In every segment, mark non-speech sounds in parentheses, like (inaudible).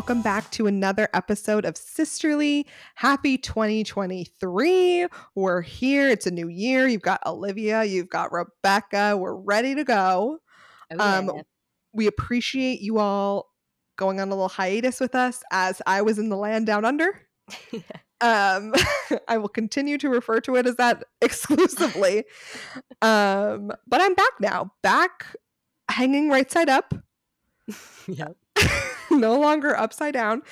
welcome back to another episode of Sisterly. Happy 2023. We're here. It's a new year. You've got Olivia, you've got Rebecca. We're ready to go. Oh, yeah. Um, we appreciate you all going on a little hiatus with us as I was in the land down under. (laughs) Um, (laughs) I will continue to refer to it as that (laughs) exclusively. um, but I'm back now, back hanging right side up, yep. No longer upside down.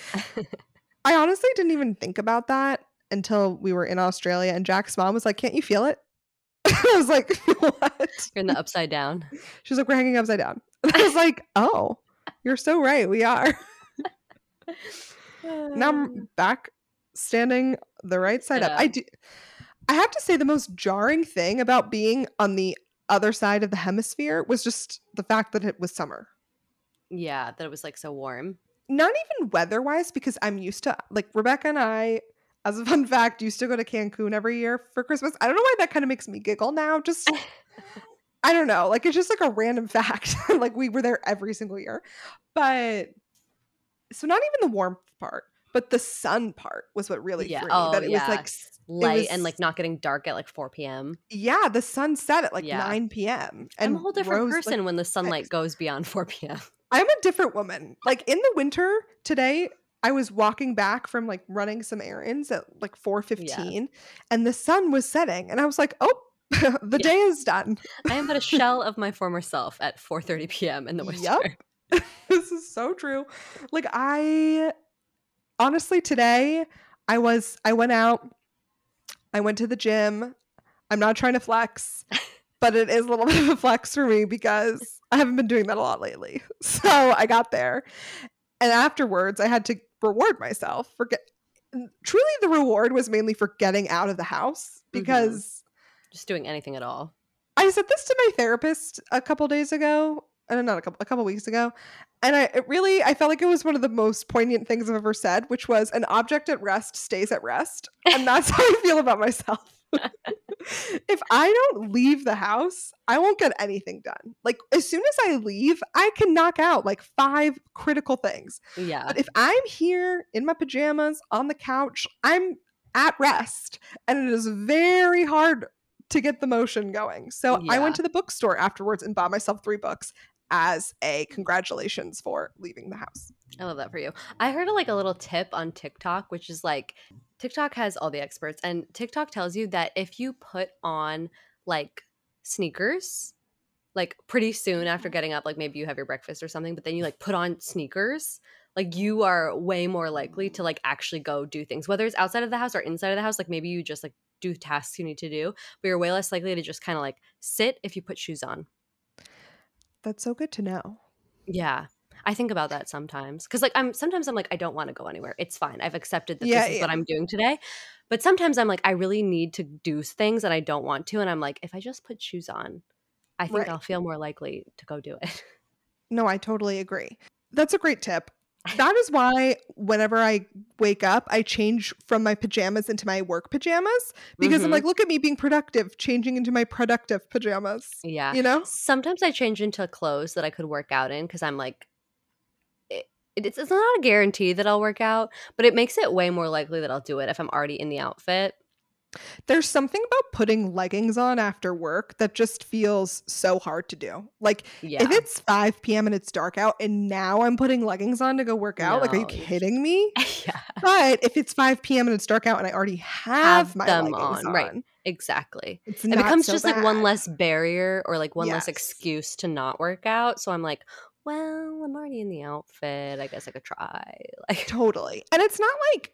(laughs) I honestly didn't even think about that until we were in Australia and Jack's mom was like, Can't you feel it? (laughs) I was like, (laughs) What? You're in the upside down. She was like, We're hanging upside down. I was like, Oh, you're so right. We are. now I'm back standing the right side up. I do I have to say the most jarring thing about being on the other side of the hemisphere was just the fact that it was summer. Yeah, that it was like so warm. Not even weather-wise because I'm used to like Rebecca and I as a fun fact used to go to Cancun every year for Christmas. I don't know why that kind of makes me giggle now. Just (laughs) I don't know. Like it's just like a random fact. (laughs) like we were there every single year. But so not even the warmth part, but the sun part was what really Yeah. threw me. Oh, that it was like Light and like not getting dark at like 4 p.m. yeah, the sun set at like Yeah. 9 p.m. And I'm a whole different rose, like, person when the sunlight goes beyond 4 p.m. I'm a different woman. Like in the winter today, I was walking back from like running some errands at like 4:15 and the sun was setting and I was like, "Oh, (laughs) the Yeah. day is done." I am but a shell of my former self at 4:30 p.m. in the winter. Yup. (laughs) this is so true. Like I honestly today I was I went out I went to the gym. I'm not trying to flex, (laughs) but it is a little bit of a flex for me because I haven't been doing that a lot lately. (laughs) So I got there. And afterwards I had to reward myself for get truly the reward was mainly for getting out of the house mm-hmm. because Just doing anything at all. I said this to my therapist a couple days ago, and not a couple, a couple weeks ago, and I it really I felt like it was one of the most poignant things I've ever said, which was an object at rest stays at rest, and (laughs) that's how I feel about myself. If I don't leave the house, I won't get anything done. Like as soon as I leave, I can knock out like five critical things. Yeah. But if I'm here in my pajamas on the couch, I'm at rest and it is very hard to get the motion going. So I went to the bookstore afterwards and bought myself three books as a congratulations for leaving the house. I love that for you. I heard like a little tip on TikTok, which is like TikTok has all the experts, and TikTok tells you that if you put on like sneakers, like pretty soon after mm-hmm. getting up, like maybe you have your breakfast or something, but then you like put on sneakers, like you are way more likely to like actually go do things, whether it's outside of the house or inside of the house. Like maybe you just like do tasks you need to do, but you're way less likely to just kind of like sit if you put shoes on. That's so good to know. Yeah. I think about that sometimes because, like, I'm sometimes I'm like, I don't want to go anywhere. It's fine. I've accepted that Yeah, this is what. I'm doing today. But sometimes I'm like, I really need to do things and I don't want to. And I'm like, if I just put shoes on, I think Right. I'll feel more likely to go do it. No, I totally agree. That's a great tip. (laughs) That is why whenever I wake up, I change from my pajamas into my work pajamas because I'm Mhm. like, look at me being productive, changing into my productive pajamas. yeah. You know? Sometimes I change into clothes that I could work out in because I'm like, it's, it's not a guarantee that I'll work out, but it makes it way more likely that I'll do it if I'm already in the outfit. There's something about putting leggings on after work that just feels so hard to do. Like Yeah. if it's 5 p.m. and it's dark out and now I'm putting leggings on to go work out, like are you kidding me? (laughs) yeah. But if it's 5 p.m. and it's dark out and I already have, Have my them leggings on, right. Exactly. it's it becomes so just like one less barrier or like one less excuse to not work out. So I'm like, well, I'm already in the outfit. I guess I could try. (laughs) Like, Totally. And it's not like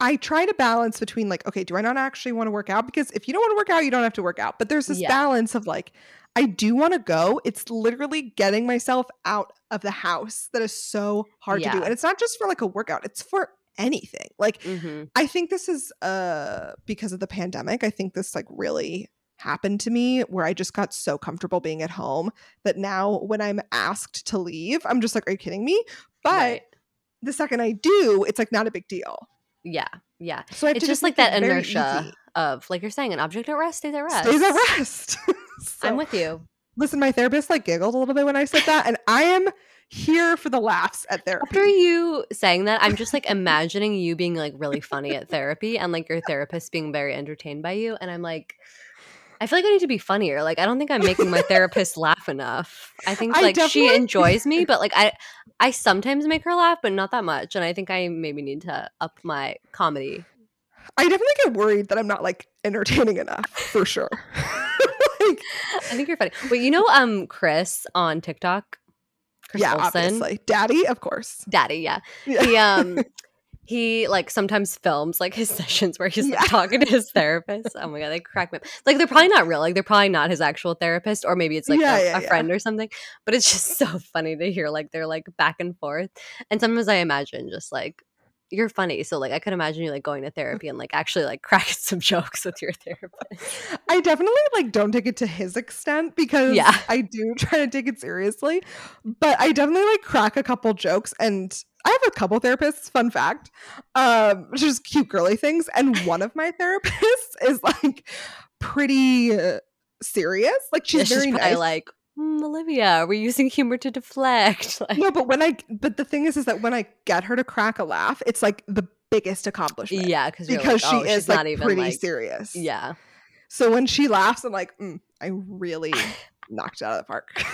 I try to balance between like, okay, do I not actually want to work out? Because if you don't want to work out, you don't have to work out. But there's this Yeah. balance of like, I do want to go. It's literally getting myself out of the house that is so hard to do. And it's not just for like a workout, it's for anything. Like, mhm. I think this is uh because of the pandemic. I think this like really happened to me where I just got so comfortable being at home that now when I'm asked to leave, I'm just like, are you kidding me? But Right. the second I do, it's like not a big deal. yeah, yeah. So It's just like that inertia easy. of, like you're saying, an object at rest stays at rest. Stays at rest. (laughs) So- I'm with you. Listen, my therapist like giggled a little bit when I said that, and I am here for the laughs at therapy. After you saying that, I'm just like (laughs) imagining you being like really funny at therapy and like your therapist being very entertained by you. And I'm like, I feel like I need to be funnier. Like I don't think I'm making my therapist (laughs) laugh enough. I think I like she enjoys me, (laughs) but like I I sometimes make her laugh, but not that much. And I think I maybe need to up my comedy. I definitely get worried that I'm not like entertaining enough for sure. (laughs) like, I think you're funny. Wait, you know um Chris on TikTok? Chris yeah, Olsen? obviously, daddy, of course. Daddy, yeah. Yeah. He um he like sometimes films like his (laughs) sessions where he's like Yeah. talking to his therapist. Oh my god, they crack me up. Like they're probably not real. Like they're probably not his actual therapist, or maybe it's like Yeah, a, yeah, a friend or something. But it's just (laughs) so funny to hear like they're like back and forth. And sometimes I imagine just like you're funny. So like I could imagine you like going to (laughs) therapy and like actually like (laughs) cracking some jokes with your therapist. I definitely like don't take it to his extent because Yeah. I do (laughs) try to take it seriously. But I definitely like crack a couple jokes and I have a couple therapists, fun fact, um, just cute girly things. And one of my therapists is like pretty uh, serious. Like she's Yeah, very probably nice. like "Mm, Olivia, we're using humor to deflect. (laughs) Like, no, but when I but the thing is is that when I get her to crack a laugh, it's like the biggest accomplishment. yeah, because Because she oh, is she's like not even pretty like serious. yeah. So when she laughs, I'm like, mm, I really (laughs) knocked it out of the park. (laughs)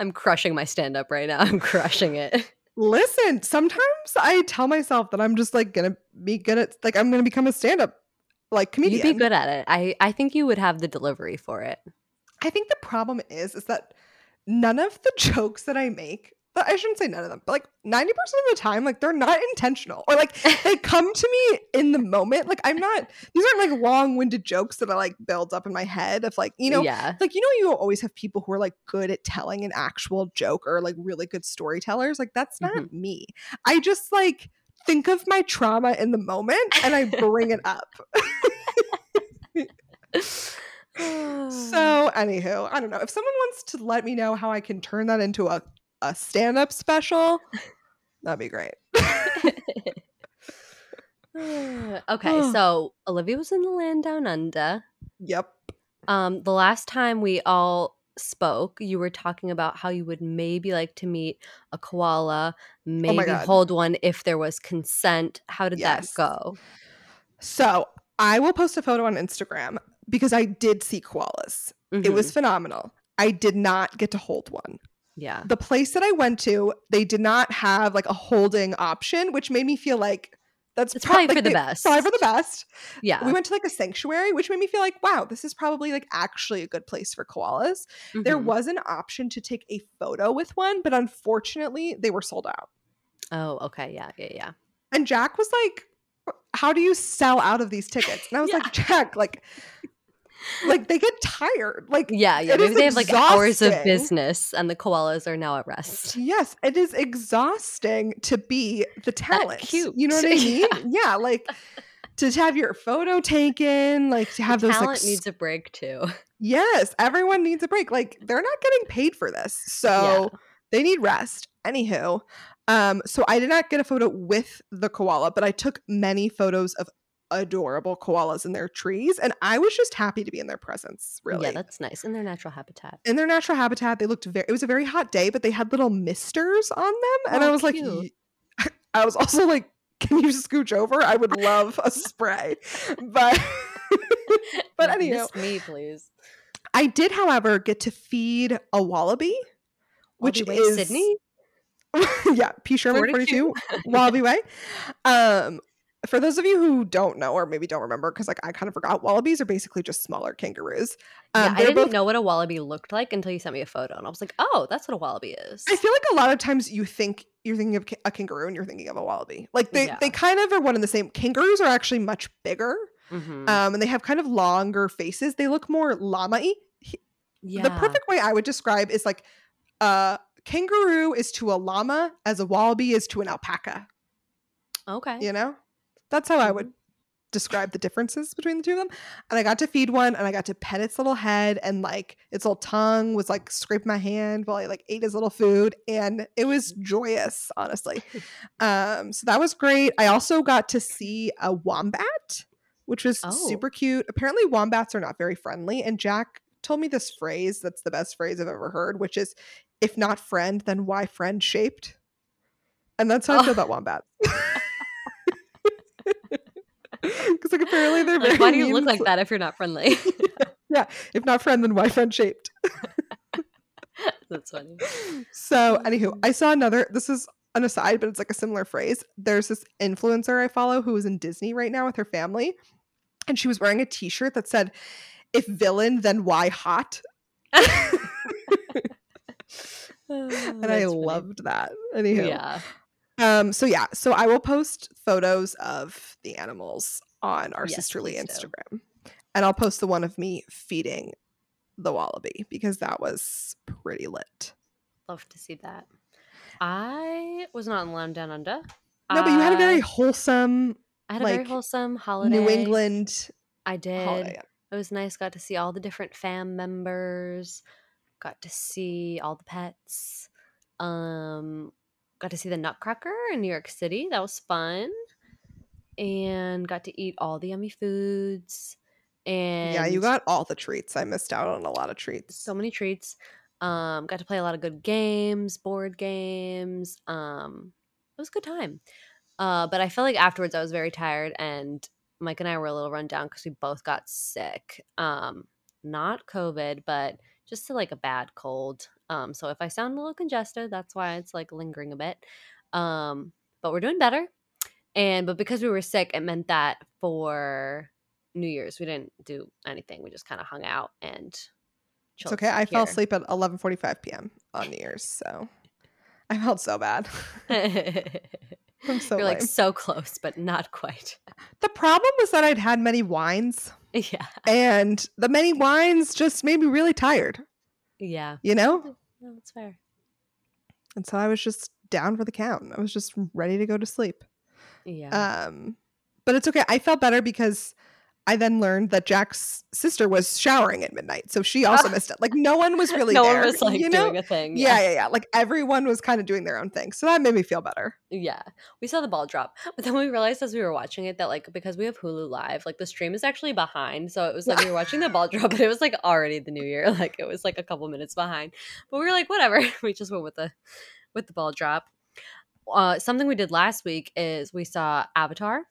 I'm crushing my stand up right now. I'm crushing it. Listen, sometimes I tell myself that I'm just like gonna be good at like I'm gonna become a stand-up like comedian. You'd be good at it. I I think you would have the delivery for it. I think the problem is is that none of the (laughs) jokes that I make, but I shouldn't say none of them, but like 90% of the time, like they're not intentional. Or like (laughs) they come to me in the moment. Like I'm not these aren't like long-winded jokes that I like build up in my head of like, you know, yeah. like you know you always have people who are like good at telling an actual joke or like really good storytellers like that's not Mhm. me i just like think of my trauma in the moment and i bring it up. (laughs) So (sighs) anywho i don't know. If someone wants to let me know how i can turn that into a, a stand-up special that'd be great. (laughs) (sighs) Okay, (sighs) so Olivia was in the land down under. yep. Um, the last time we all spoke, you were talking about how you would maybe like to meet a koala, maybe Oh hold one if there was consent. How did Yes. that go? so i will post a photo on instagram because i did see koalas it Mhm. was phenomenal i did not get to hold one yeah. the place that I went to, they did not have like a holding option, which made me feel like that's It's pro- probably like, for the they- best. Probably for the best. Yeah. We went to like a sanctuary, which made me feel like, wow, this is probably like actually a good place for koalas. There Mhm. was an option to take a photo with one, but unfortunately, they were sold out. Oh, okay. Yeah, yeah, yeah. And Jack was like, "How do you sell out of these tickets?" And I was (laughs) Yeah. like, "Jack, like, like they get tired. Like, Yeah, yeah. Maybe they have like hours of business and the koalas are now at rest. Yes, it is exhausting to be the talent. cute. You know what I (laughs) mean? Yeah. Yeah, like to have your photo taken, like to have those Talent s- needs a break too. Yes, everyone needs a break. Like they're not getting paid for this. So they need rest. Anywho, um so I did not get a photo with the koala, but I took many photos of adorable koalas in their trees and I was just happy to be in their presence, really Yeah, that's nice. In their natural habitat. in their natural habitat they looked very it was a very hot day but they had little misters on them and i Oh, was like cute. "Ye-" (laughs) i was also like can you scooch over i would love a spray (laughs) but (laughs) but anyhow miss me, please. i did however get to feed a wallaby which Wallaby is Sydney. yeah p sherman 42 wallaby way um for those of you who don't know or maybe don't remember because like i kind of forgot wallabies are basically just smaller kangaroos Yeah, um, I didn't both know what a wallaby looked like until you sent me a photo, and I was like, "Oh, that's what a wallaby is." I feel like a lot of times you think you're thinking of a kangaroo and you're thinking of a wallaby. Like they, Yeah. they kind of are one and the same. Kangaroos are actually much bigger, Mhm. um, and they have kind of longer faces. They look more llama-y. yeah, The perfect way I would describe is like a kangaroo is to a llama as a wallaby is to an alpaca. Okay. You know, that's how I Mm-hmm. would describe the differences between the two of them. And I got to feed one, and I got to pet its little head, and like its little tongue was like scraping my hand while I like ate his little food, and it was joyous, honestly. (laughs) Um, so that was great. I also got to see a wombat, which was Oh. super cute. Apparently, wombats are not very friendly, and Jack told me this phrase that's the best phrase I've ever heard, which is if not friend, then why friend shaped? And that's how I feel Oh. about (laughs) wombats. (laughs) (laughs) Because like apparently they're very why do you look like that if you're not friendly? (laughs) Yeah, if not friend, then why friend shaped? (laughs) That's funny. So, anywho, I saw another. This is an aside, but it's like a similar phrase. There's this influencer I follow who is in Disney right now with her family, and she was wearing a T-shirt that said, "If villain, then why hot?" And I loved that. Anywho, Yeah. Um, so yeah, so I will post photos of the animals on our Yes, sisterly please do. Instagram, and I'll post the one of me feeding the wallaby because that was pretty lit. Love to see that. I was not in Land Down Under. No, but you had a very wholesome I had a very wholesome holiday. New England I did. holiday. It was nice. Got to see all the different fam members. Got to see all the pets. Um, got to see the Nutcracker in New York City. That was fun. And got to eat all the yummy foods. And yeah, you got all the treats. I missed out on a lot of treats. so many treats. Um, got to play a lot of good games, board games. Um, it was a good time. Uh, but I felt like afterwards I was very tired, and Mike and I were a little run down because we both got sick. Um, not COVID, but just like a bad cold. Um, so if I sound a little congested, that's why it's like lingering a bit. Um, but we're doing better. And but because we were sick, it meant that for New Year's we didn't do anything. We just kind of hung out and It's okay. I fell asleep at 11:45 p.m. on New Year's, so I felt so bad. (laughs) I'm so You're like so close, but not quite. The problem was that I'd had many wines, (laughs) Yeah. and the many wines just made me really tired. Yeah. You know, No, that's fair. and so I was just down for the count. I was just ready to go to sleep. Yeah. Um, but it's okay. I felt better because I then learned that Jack's sister was showering at midnight, so she also Ah. missed it. Like no one was (laughs) really no there. one was like you know? doing a thing. yeah, yeah, yeah. Like everyone was kind of doing their own thing, so that made me feel better. Yeah. We saw the ball drop. (laughs) But then we realized as we were watching it that like because we have Hulu live, like the stream is actually behind. So it was like we were watching the (laughs) ball drop, but it was like already the new year. Like it was like a couple minutes behind. But we were like, whatever. We just went with the with the ball drop. Uh, something we did last week is we saw Avatar,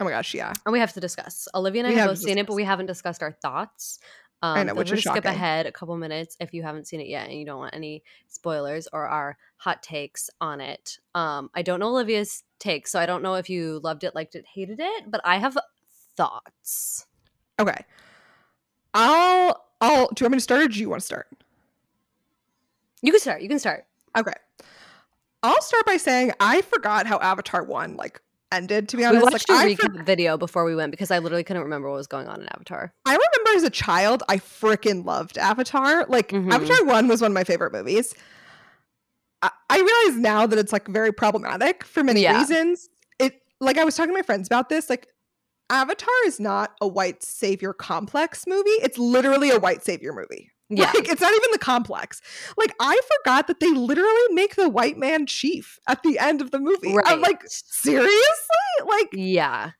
Oh my gosh, yeah. and we have to discuss. Olivia and I We have both seen it, but we haven't discussed our thoughts. Um, I know, so which we're is gonna skip ahead a couple minutes if you haven't seen it yet and you don't want any spoilers or our hot takes on it. Um, I don't know Olivia's take, so I don't know if you loved it, liked it, hated it, but I have thoughts. Okay. I'll I'll do you want me to start or do you want to start? You can start. You can start. Okay. I'll start by saying I forgot how Avatar 1 like ended to be honest, We watched like a recap for- video before we went because I literally couldn't remember what was going on in Avatar. I remember as a child I freaking loved Avatar. Like Mhm. Avatar 1 was one of my favorite movies. I, I realize now that it's like very problematic for many Yeah. reasons. It like I was talking to my friends about this like Avatar is not a white savior complex movie. It's literally a white savior movie. (laughs) Yeah. Like it's not even the complex. Like I forgot that they literally make the white man chief at the end of the movie. I'm like, seriously? Like Yeah.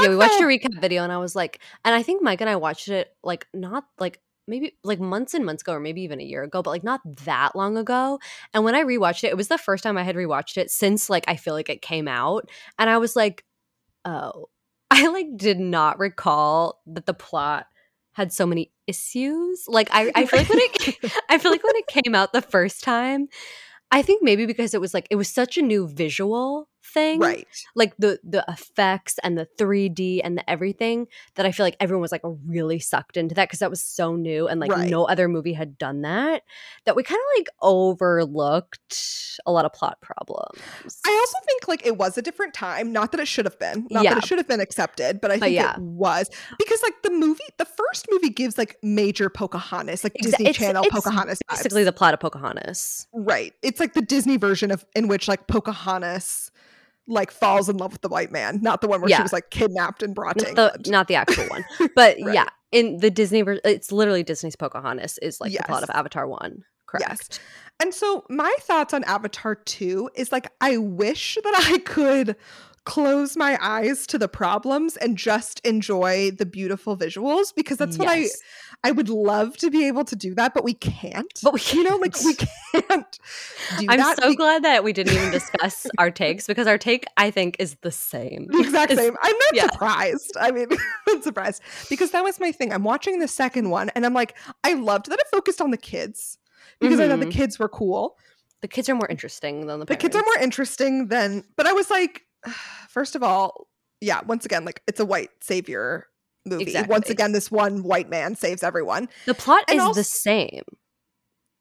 yeah, we watched a recap video and I was like, and I think Mike and I watched it like not like maybe like months and months ago, or maybe even a year ago, but like not that long ago. And when I rewatched it, it was the first time I had rewatched it since like I feel like it came out. And I was like, oh, (laughs) I like did not recall that the plot had so many issues. Like I, I feel like when it (laughs) (laughs) I feel like when it came out the first time, I think maybe because it was like it was such a new visual thing right. like the the effects and the 3D and the everything that I feel like everyone was like really sucked into that because that was so new and like Right. no other movie had done that that we kind of like overlooked a lot of plot problems. I also think like it was a different time. Not that it should have been. Not Yeah. that it should have been accepted, but I But think yeah. it was because like the movie, the first movie gives like major Pocahontas, like Disney it's- Channel it's Pocahontas. vibes. Basically, the plot of Pocahontas. right. It's like the Disney version of in which like Pocahontas like falls in love with the white man, not the one where she was like kidnapped and brought to Not the, not the actual one, (laughs) but Right. yeah, in the Disney version, it's literally Disney's Pocahontas is like the plot of Avatar one. Correct. Yes. And so my thoughts on Avatar 2 is like I wish that I could close my eyes to the problems and just enjoy the beautiful visuals because that's what I Yes. I would love to be able to do that, but we can't. But we (laughs) you know, like we can't do I'm so be- glad that we didn't even discuss our takes because our take, I think, is the same. the (laughs) exact same. I'm not yeah. surprised. I mean, (laughs) I'm surprised because that was my thing. I'm watching the second one and I'm like, I loved that it focused on the kids because I know the Mhm. kids were cool. The kids are more interesting than the The kids are more interesting than, but I was like, (sighs) first of all, yeah, once again, like it's a white savior movie. Once again, this one white man saves everyone. The plot And is also- the same.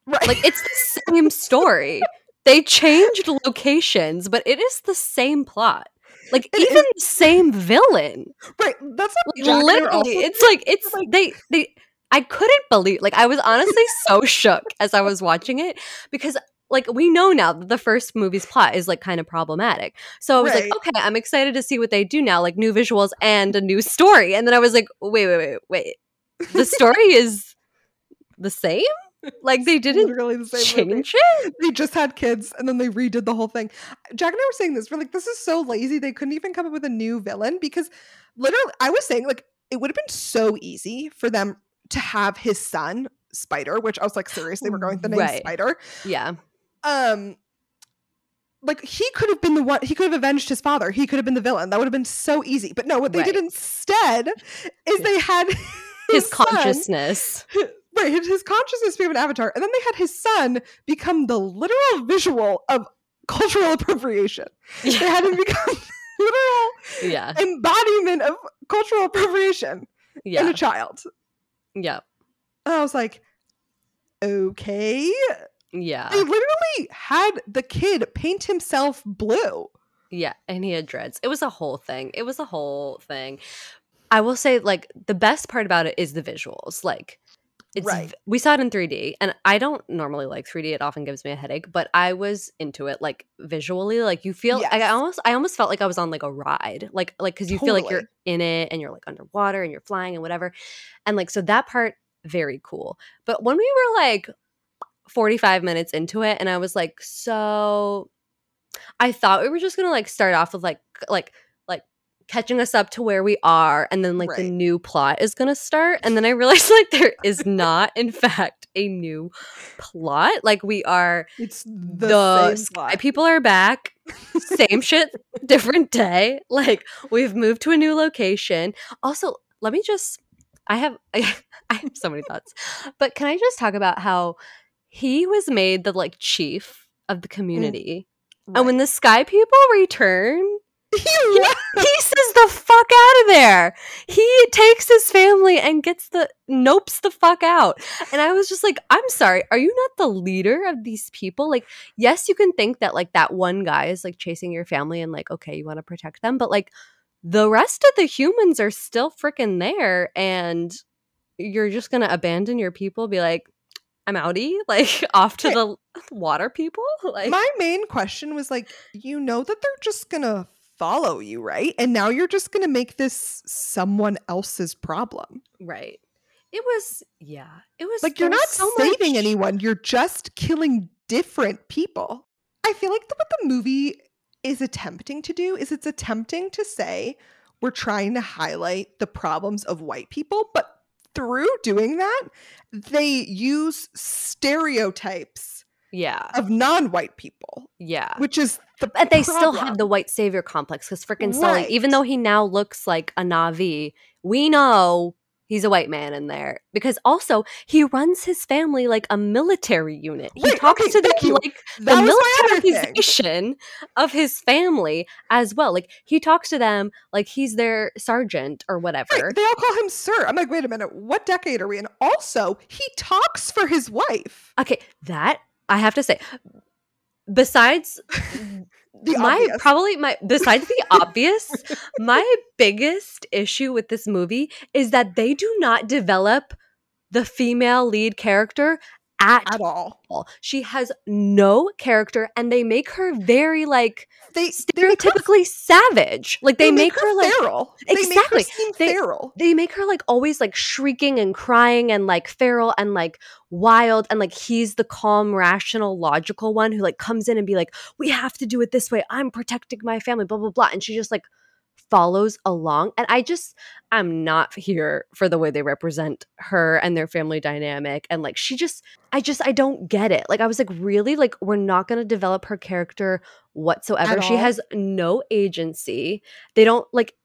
Right. Like it's the same story. (laughs) They changed locations, but it is the same plot. Like It even the same villain. right. That's Like Jack and I were literally, also- it's like it's like- they they. I couldn't believe. Like I was honestly (laughs) so shook as I was watching it because like we know now that the first movie's plot is like kind of problematic. So I was Right. like, okay, I'm excited to see what they do now, like new visuals and a new story. And then I was like, wait, wait, wait, wait. The story (laughs) is the same. Like they didn't literally the same movie. change it. they just had kids and then they redid the whole thing. Jack and I were saying this. We're like, this is so lazy. They couldn't even come up with a new villain because literally, I was saying, like, it would have been so easy for them to have his son, Spider, which I was like, seriously, we're going with the name Right. Spider. Yeah. Um, like he could have been the one he could have avenged his father. He could have been the villain. That would have been so easy. But no what they did instead is they had (laughs) His son- consciousness. (laughs) right his, his consciousness became an avatar. And then they had his son become the literal visual of cultural (laughs) appropriation. They had him become literal Yeah. embodiment of cultural appropriation in a child. Yeah. and i was like okay Yeah. they literally had the kid paint himself blue Yeah, and he had dreads. It was a whole thing. It was a whole thing. I will say, like, the best part about it is the visuals. Like, it's Right. we saw it in 3D, and I don't normally like 3D. It often gives me a headache, but I was into it. Like visually, like you feel. I almost, I almost felt like I was on like a ride, like, like because you feel like you're in it and you're like underwater and you're flying and whatever, and like so that part very cool. But when we were like 45 minutes into it, and I was like, so I thought we were just gonna like start off with like like like catching us up to where we are, and then like the new plot is gonna start. And then I realized (laughs) like there (laughs) is not, in fact, a new plot. Like we are It's the, the, same sky plot. people are back. Same shit, (laughs) different day. Like we've moved to a new location. Also, let me just I have I, have so many thoughts. But can I just talk about how he was made the like chief of the mm. community. And when the sky people return, (laughs) He pieces the fuck out of there. He takes his family and gets the nopes the fuck out. And I was just like, I'm sorry, are you not the leader of these people? Like, yes, you can think that like that one guy is like chasing your family and like, okay, you want to protect them, but like the rest of the humans are still freaking there and you're just gonna abandon your people, be like, I'm outie, (laughs) like off to Right. the water people. (laughs) Like My main question was like, you know that they're just gonna follow you, right? And now you're just gonna make this someone else's problem. Right. It was yeah. It was Like you're not so saving much- anyone, you're just killing different people. I feel like the, what the movie is attempting to do is it's attempting to say we're trying to highlight the problems of white people, but through doing that, they use stereotypes Yeah. of non-white people, Yeah. which is the But they still have the white savior complex because freaking Sully, even though he now looks like a Na'vi, we know he's a white man in there because also he runs his family like a military unit. He Right, talks okay, to the like That the was my other thing. militarization of his family as well. Like he talks to them like he's their sergeant or whatever. Right, they all call him sir. I'm like, wait a minute, what decade are we in? Also, he talks for his wife. Okay, that I have to say, besides (laughs) The my obvious. probably my besides the (laughs) obvious, my biggest issue with this movie is that they do not develop the female lead character at, at all. all. She has no character, and they make her very like They they make stereotypically savage. Like they, make, her, like feral. They make her Exactly. seem They- feral. they make her like always like shrieking and crying and like feral and like wild and like he's the calm rational logical one who like comes in and be like we have to do it this way i'm protecting my family blah blah blah and she just like follows along and i just i'm not here for the way they represent her and their family dynamic and like she just i just i don't get it. Like i was like really? Like we're not going to develop her character whatsoever. At she has no agency. They don't like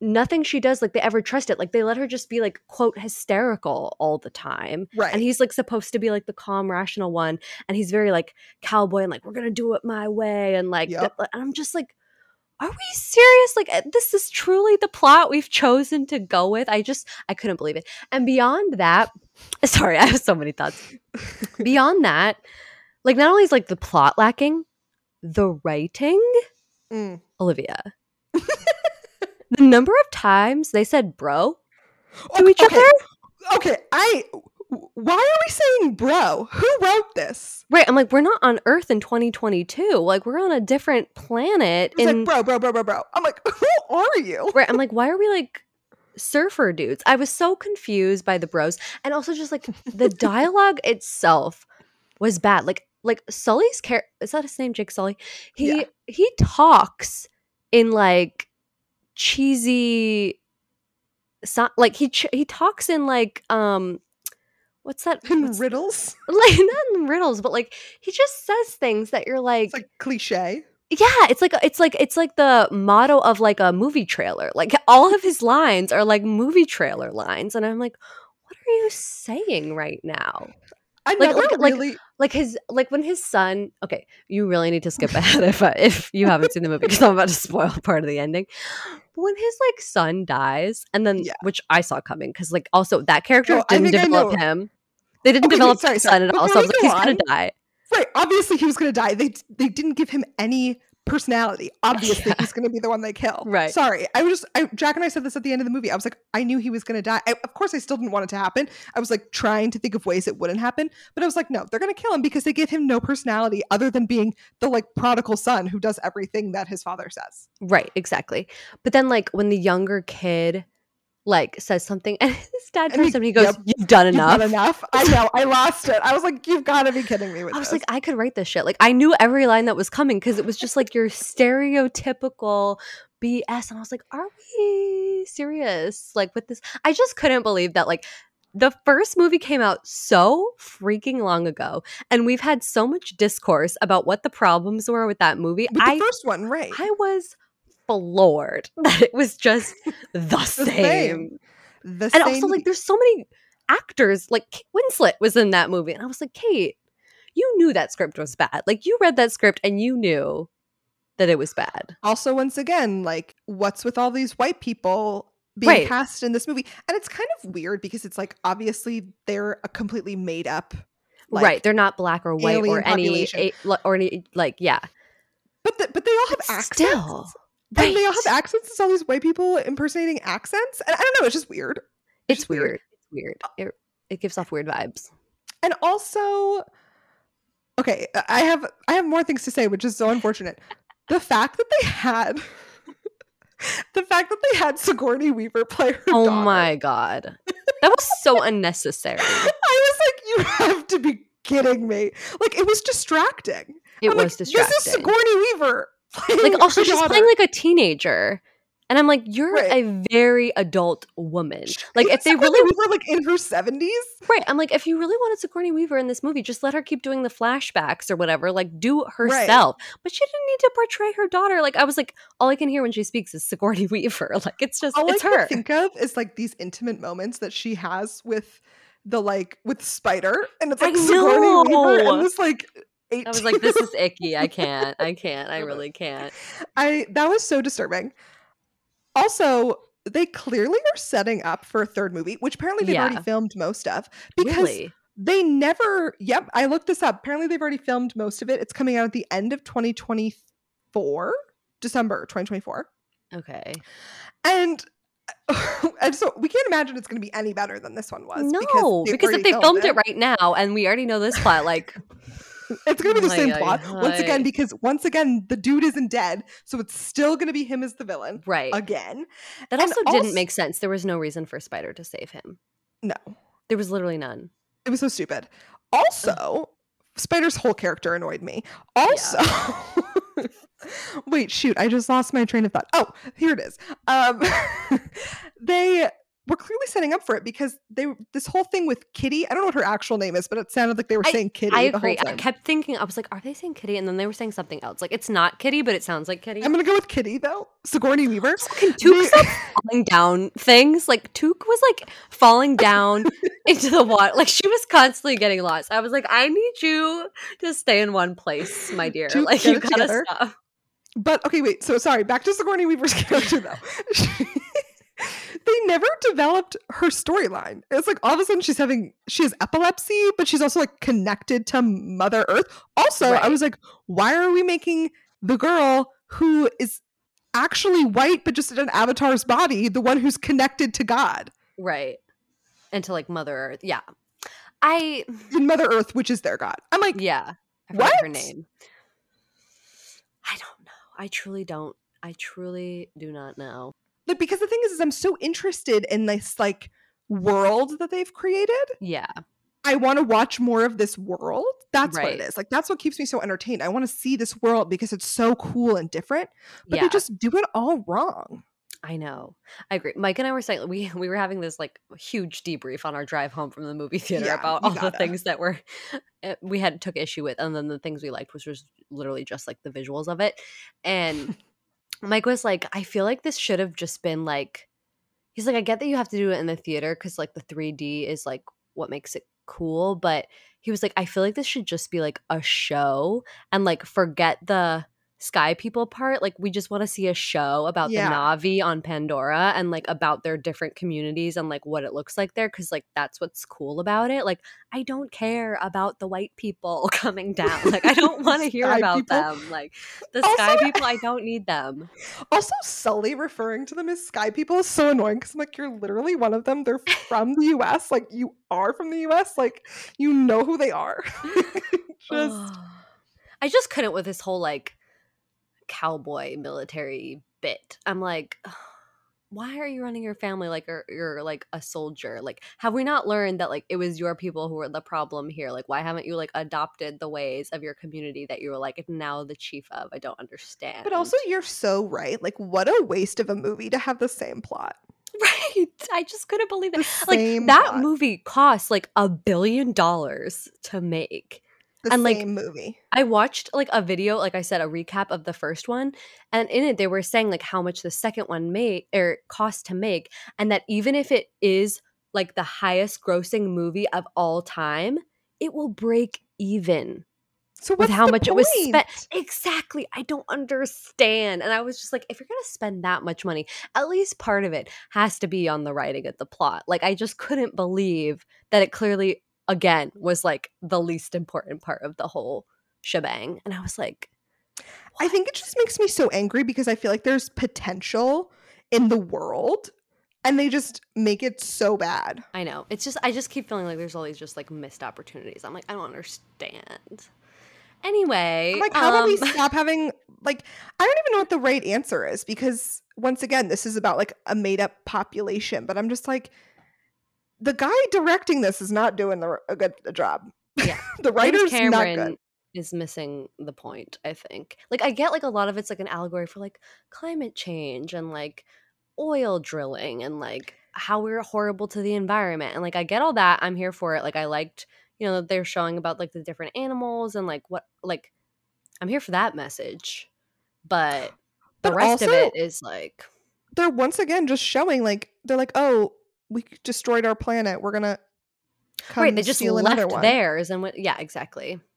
nothing she does like they ever trust it. Like they let her just be like quote hysterical all the time Right. and he's like supposed to be like the calm rational one and he's very like cowboy and like we're gonna do it my way and like Yep. th- and i'm just like are we serious? Like uh, this is truly the plot we've chosen to go with. I just i couldn't believe it. And beyond that (laughs) sorry i have so many thoughts. (laughs) Beyond that like not only is like the plot lacking the writing Mm. olivia. (laughs) The number of times they said bro to O- each okay, other. Okay, I. Why are we saying bro? Who wrote this? Right. I'm like, we're not on Earth in 2022. Like, we're on a different planet. It's In like bro, bro, bro, bro, bro. I'm like, who are you? right. I'm (laughs) like, why are we like surfer dudes? I was so confused by the bros, and also just like the (laughs) dialogue itself was bad. Like, like Sully's character is that his name? Jake Sully. He Yeah. he talks in like cheesy, so- like he ch- he talks in like um. What's that? In what's- (laughs) riddles. like not in riddles, but like he just says things that you're like, It's like cliche. yeah, it's like it's like it's like the motto of like a movie trailer. (laughs) Like all of his lines are like movie trailer lines, and I'm like, what are you saying right now? I Like- like- like- really. Like his like when his son. Okay, you really need to skip ahead if if you haven't seen the movie because I'm about to spoil (laughs) part of the ending. But when his like son dies, and then Yeah. which I saw coming because like also that character I didn't develop him. They didn't Okay, develop sorry, his sorry. son at all. So I was like, he's gonna die. right. Obviously, he was going to die. They they didn't give him any personality. Obviously, (laughs) Yeah. he's going to be the one they kill. Right. Sorry. I was just. I, Jack and I said this at the end of the movie. I was like, I knew he was going to die. I, of course, I still didn't want it to happen. I was like trying to think of ways it wouldn't happen, but I was like, no, they're going to kill him because they give him no personality other than being the like prodigal son who does everything that his father says. Right, exactly. But then like when the younger kid like says something (laughs) and his dad turns he- to him and he goes, yep, You've done You've enough. done enough. I know. I lost it. I was like, you've got to be kidding me with I was this. like, I could write this shit. Like I knew every line that was coming because it was just like your stereotypical BS. And I was like, Are we serious? Like with this I just couldn't believe that like the first movie came out so freaking long ago, and we've had so much discourse about what the problems were with that movie. with I the first one, right? I was floored (laughs) that it was just (laughs) the, same. same. the And same also, like, there's so many actors. Like, Kate Winslet was in that movie. And I was like, Kate, you knew that script was bad. Like, you read that script and you knew that it was bad. also once again like what's with all these white people being Right. cast in this movie and it's kind of weird because it's like obviously they're a completely made up like, right. They're not black or white or any, population. or any, like, yeah. but the, but they all have accents still. And they all have accents it's all these white people impersonating accents and i don't know it's just weird It's just weird. weird. It's weird. It, it gives off weird vibes. and also okay i have i have more things to say which is so unfortunate the fact that they had (laughs) the fact that they had sigourney weaver play her Oh daughter, my God. That was so (laughs) unnecessary. I was like, you have to be kidding me. Like, it was distracting. It I'm was like, distracting. This is Sigourney Weaver. Like (laughs) also she's daughter. playing like a teenager and i'm like you're Right. a very adult woman like if they really were like in her 70s. right i'm like if you really wanted sigourney weaver in this movie just let her keep doing the flashbacks or whatever like do herself but she didn't need to portray her daughter like i was like all i can hear when she speaks is sigourney (laughs) weaver like it's just All it's I her can think of is like these intimate moments that she has with the like with Spider, and it's like Sigourney Weaver and this like. 18 i was like this (laughs) is icky i can't i can't i really can't I that was so disturbing. Also, they clearly are setting up for a third movie, which apparently they've Yeah. already filmed most of because really they never yep i looked this up apparently they've already filmed most of it it's coming out at the end of 2024 december 2024 okay and (laughs) and so we can't imagine it's going to be any better than this one was. No, because, if they filmed it. right now and we already know this plot, like (laughs) it's going to be the same plot once again because once again the dude isn't dead, so it's still going to be him as the villain right. again. That and also didn't make sense. There was no reason for Spider to save him. No, There was literally none. it was so stupid. Also, Spider's whole character annoyed me. Also, (laughs) wait, shoot, I just lost my train of thought. Oh, here it is. Um, (laughs) they were clearly setting up for it because they this whole thing with Kitty. I don't know what her actual name is, but it sounded like they were saying Kitty. I agree. I kept thinking, I was like, are they saying Kitty? And then they were saying something else. Like, it's not Kitty, but it sounds like Kitty. I'm gonna go with Kitty though. Sigourney Weaver. Can Tuk falling down things? Like Tuk was like falling down (laughs) into the water. Like she was constantly getting lost. I was like, I need you to stay in one place, my dear. Tuk, like you gotta together. stop. But okay, wait. So sorry. Back to Sigourney Weaver's (laughs) character though. (laughs) they never developed her storyline. It's like all of a sudden she's having she has epilepsy, but she's also like connected to Mother Earth. Also, I was like, why are we making the girl who is actually white but just in an avatar's body the one who's connected to God Right. And to like Mother Earth. Yeah. I in Mother Earth, which is their God? I'm like, yeah. I forgot her name. I don't know. I truly don't. I truly do not know. Like because the thing is, is I'm so interested in this like world that they've created. Yeah. I want to watch more of this world. That's what it is. Like that's what keeps me so entertained. I want to see this world because it's so cool and different. But yeah. they just do it all wrong. I know. I agree. Mike and I were saying we we were having this like huge debrief on our drive home from the movie theater Yeah, about all the things that were uh, we had took issue with, and then the things we liked, which was literally just like the visuals of it. And (laughs) Mike was like, "I feel like this should have just been like." He's like, "I get that you have to do it in the theater because like the 3D is like what makes it cool, but." He was like, I feel like this should just be like a show and like forget the sky people part like we just want to see a show about Yeah. the na'vi on pandora and like about their different communities and like what it looks like there because like that's what's cool about it like i don't care about the white people (laughs) coming down like i don't (laughs) want to hear about people. them like the Also- sky people i don't need them (laughs) Also, Sully referring to them as sky people is so annoying because I'm like, you're literally one of them. They're from the US. Like you are from the US. Like you know who they are. just (sighs) i just couldn't with this whole like cowboy military bit. I'm like why are you running your family like you're, you're like a soldier? Like have we not learned that like it was your people who were the problem here? Like why haven't you like adopted the ways of your community that you were like now the chief of? I don't understand But also, you're so right. Like, what a waste of a movie to have the same plot. (laughs) right. I just couldn't believe The it like that plot. movie cost like a billion dollars to make The and, like, movie. I watched like a video, like I said, a recap of the first one, and in it they were saying like how much the second one made or er, cost to make, and that even if it is like the highest grossing movie of all time, it will break even So with how much it was spent. Exactly. I don't understand. And I was just like, if you're gonna spend that much money, at least part of it has to be on the writing of the plot. Like I just couldn't believe that it clearly again was like the least important part of the whole shebang. And I was like, I think it just makes me so angry because I feel like there's potential in the world and they just make it so bad. I know. It's just I just keep feeling like there's all these just like missed opportunities. I'm like, I don't understand. Anyway, I'm like, how about we um, stop having like I don't even know what the right answer is because once again, this is about like a made up population, but I'm just like the guy directing this is not doing the, a good a job. Yeah. (laughs) the writer's not good. is missing the point, I think. Like I get like a lot of it's like an allegory for like climate change and like oil drilling and like how we're horrible to the environment. And like I get all that. I'm here for it. Like I liked, you know, that they're showing about like the different animals and like what like I'm here for that message. But the But rest of it is like They're once again just showing like they're like, oh, we destroyed our planet. We're gonna come right, they just steal another left one. theirs and what yeah, exactly. (sighs)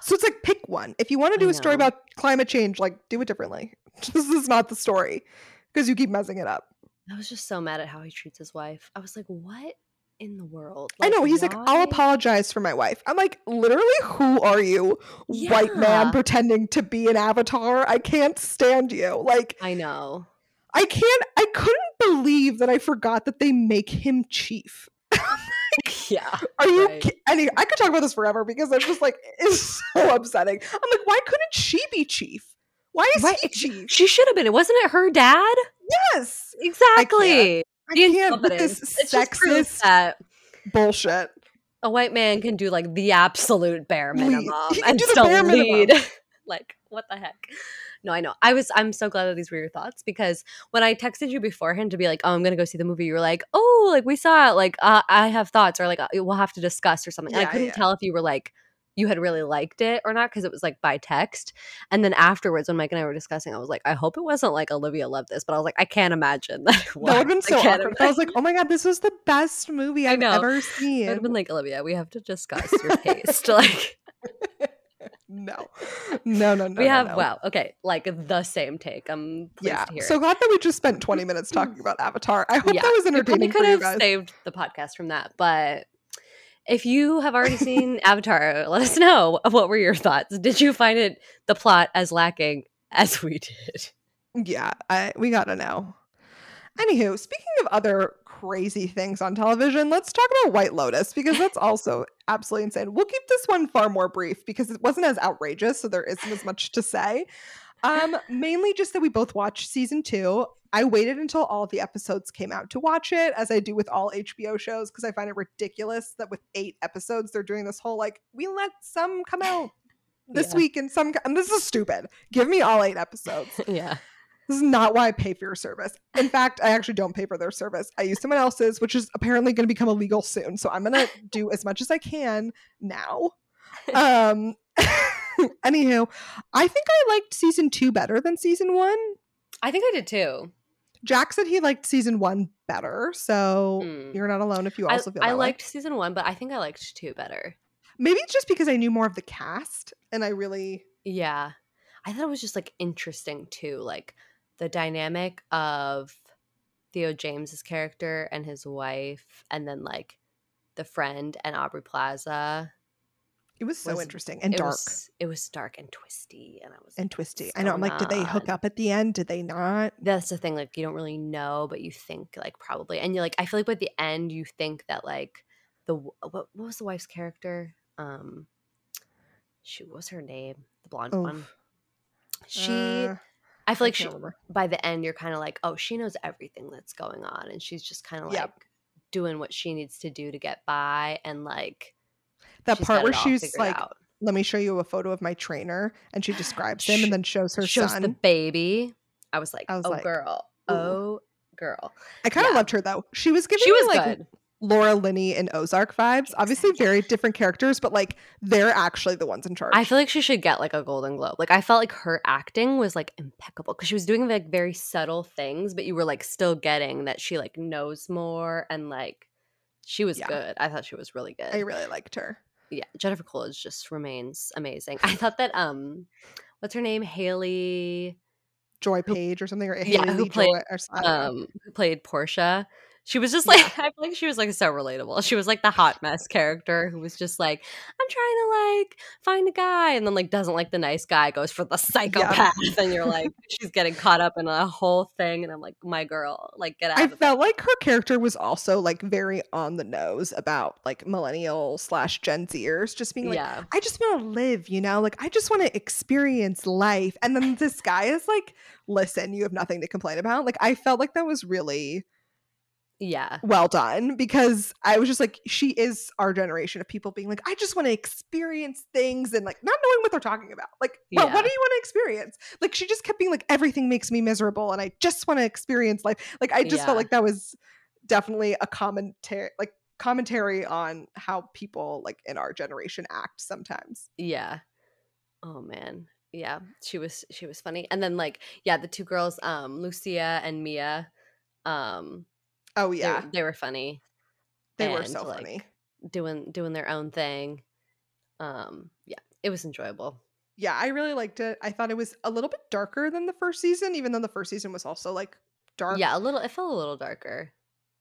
So it's like pick one. If you want to I do a story know. about climate change, like do it differently. (laughs) this is not the story because you keep messing it up. I was just so mad at how he treats his wife. I was like, what in the world? I know he's like, I'll apologize for my wife. I'm like, literally, who are you, white man pretending to be an avatar? I can't stand you. Like, I know. I I can't. I couldn't believe that I forgot that they make him chief. (laughs) yeah. Are you? Right. ki-? I could talk about this forever because I'm just like (laughs) it's so upsetting. I'm like, why couldn't she be chief? Why is Right, he chief? She should have been. It wasn't it her dad? Yes, Exactly. I The can't with this It's sexist that bullshit. a white man can do like the absolute bare minimum and still lead. (laughs) like what the heck? No, I know. I was. I'm so glad that these were your thoughts because when I texted you beforehand to be like, "Oh, I'm gonna go see the movie," you were like, "Oh, like we saw it. Like uh, I have thoughts, or like uh, we'll have to discuss or something." And I couldn't yeah. tell if you were like you had really liked it or not because it was like by text. And then afterwards, when Mike and I were discussing, I was like, "I hope it wasn't like Olivia loved this," but I was like, "I can't imagine that." It (laughs) (laughs) That would have been so I awkward. I was like, oh my god, this was the best movie I've ever It would seen. have been like Olivia. We have to discuss your taste. (laughs) like (laughs) no, no, no, no. we have no. wow. Okay, like the same take. I'm pleased Yeah. to hear. So glad that we just spent 20 minutes talking about Avatar. I hope Yeah, that was we entertaining for could have guys. saved the podcast from that, but if you have already seen (laughs) Avatar, let us know what were your thoughts. Did you find it the plot as lacking as we did? Yeah, I, we gotta know. Anywho, speaking of other crazy things on television, let's talk about White Lotus because that's (laughs) also absolutely insane. We'll keep this one far more brief because it wasn't as outrageous, so there isn't as much to say. Um, mainly just that we both watched season two. I waited until all the episodes came out to watch it, as I do with all HBO shows, because I find it ridiculous that with eight episodes, they're doing this whole like, we let some come out (laughs) this Yeah. week and some, co-" and this is stupid. Give me all eight episodes. (laughs) yeah. This is not why I pay for your service. In fact, I actually don't pay for their service. I use someone else's, which is apparently going to become illegal soon. So I'm going (laughs) to do as much as I can now. Um, (laughs) anywho, I think I liked season two better than season one. I think I did too. Jack said he liked season one better. So Mm. you're not alone if you I, also feel I that way. I liked season one, but I think I liked two better. Maybe it's just because I knew more of the cast and I really. Yeah. I thought it was just like interesting too, like the dynamic of Theo James's character and his wife, and then like the friend and Aubrey Plaza. It was so Was- interesting and it dark Was, it was dark and twisty, and I was and like, twisty. I know. I'm like, did they hook up at the end? Did they not? That's the thing, like you don't really know, but you think like probably, and you're like I feel like by the end you think that like the what, what was the wife's character? Um, shoot, what was her name? The blonde one. She, Uh, I feel like she remember. by the end you're kind of like, oh, she knows everything that's going on, and she's just kind of like Yep. doing what she needs to do to get by, and like that part where she's like, out. let me show you a photo of my trainer and she describes him and then shows her shows son the baby. I was like, I was oh like, girl, ooh. oh girl. i kind of yeah. loved her though she was giving She me was like good. Laura linney and ozark vibes obviously very different characters but like they're actually the ones in charge I feel like she should get like a golden globe. Like I felt like her acting was like impeccable because she was doing like very subtle things, but you were like still getting that she like knows more and like she was Yeah. good. I thought she was really good. i really liked her yeah, Jennifer Coolidge just remains amazing. I thought that um, what's her name, Haley, joy page or something or Yeah, Haley who played, Joy or um, who played Portia. She was just like (laughs) I feel like she was like so relatable. She was like the hot mess character who was just like, I'm trying to like find a guy, and then like doesn't like the nice guy, goes for the psychopath, and you're like, she's getting caught up in a whole thing, and I'm like, my girl, like get out I felt like her character was also like very on the nose about like millennial slash Gen Zers, just being like, yeah, I just want to live, you know, like I just want to experience life. And then this guy is like, listen, you have nothing to complain about. Like I felt like that was really yeah, well done because I was just like, she is our generation of people being like, I just want to experience things and like not knowing what they're talking about. Like, well, Yeah. what do you want to experience? Like, she just kept being like, everything makes me miserable and I just want to experience life. Like, I just Yeah. felt like that was definitely a commentary, like, commentary on how people like in our generation act sometimes. yeah. Oh man, yeah, she was she was funny, and then like yeah, the two girls, um, Lucia and Mia, um, Oh, yeah. they, were funny. They were so like, funny. doing doing their own thing. Um, yeah, it was enjoyable. Yeah, I really liked it. I thought it was a little bit darker than the first season, even though the first season was also like dark. Yeah, a little. It felt a little darker.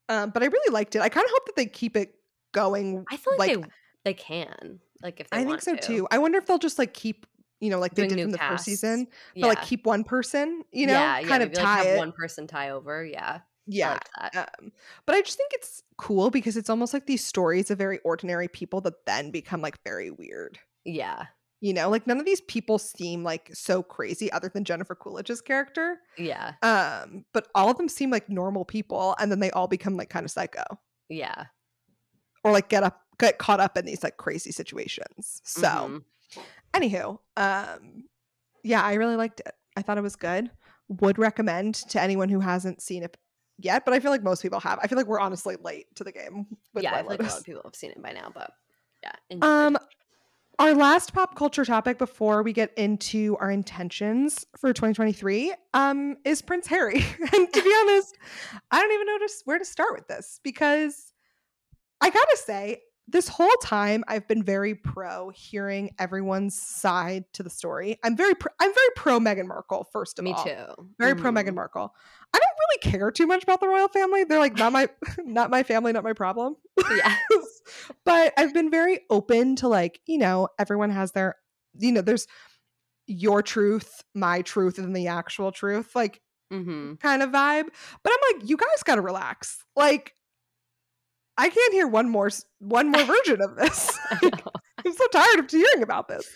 Um, but I really liked it. I kind of hope that they keep it going. I feel like, they they can like if they I think so to. too. I wonder if they'll just like keep you know, like they did from the first casts. season, Yeah. but like keep one person, you know, yeah, yeah, kind of maybe, like, tie have it. one person tie over. Yeah. Yeah. like. Um, but I just think it's cool because it's almost like these stories of very ordinary people that then become like very weird. Yeah. You know, like none of these people seem like so crazy other than Jennifer Coolidge's character. Yeah. Um, but all of them seem like normal people and then they all become like kind of psycho Yeah. or like get up get caught up in these like crazy situations. So Mhm. anywho, um yeah, I really liked it. I thought it was good. Would recommend to anyone who hasn't seen it yet, but I feel like most people have. I feel like we're honestly late to the game with yeah, I feel like a lot of people have seen it by now, but yeah. enjoyed. Um, our last pop culture topic before we get into our intentions for 2023 um, is Prince Harry. (laughs) and to be (laughs) honest, I don't even know where to start with this because I gotta say, this whole time I've been very pro hearing everyone's side to the story. I'm very pro- I'm very pro Meghan Markle first of Me all. Me too. Very pro Mhm. Meghan Markle. I don't really care too much about the royal family. They're like not my (laughs) not my family, not my problem. Yeah. (laughs) but I've been very open to like, you know, everyone has their, you know, there's your truth, my truth, and the actual truth, like Mm-hmm. kind of vibe. But I'm like, you guys gotta relax. Like, I can't hear one more one more (laughs) version of this. (laughs) I Like, know. I'm so tired of hearing about this.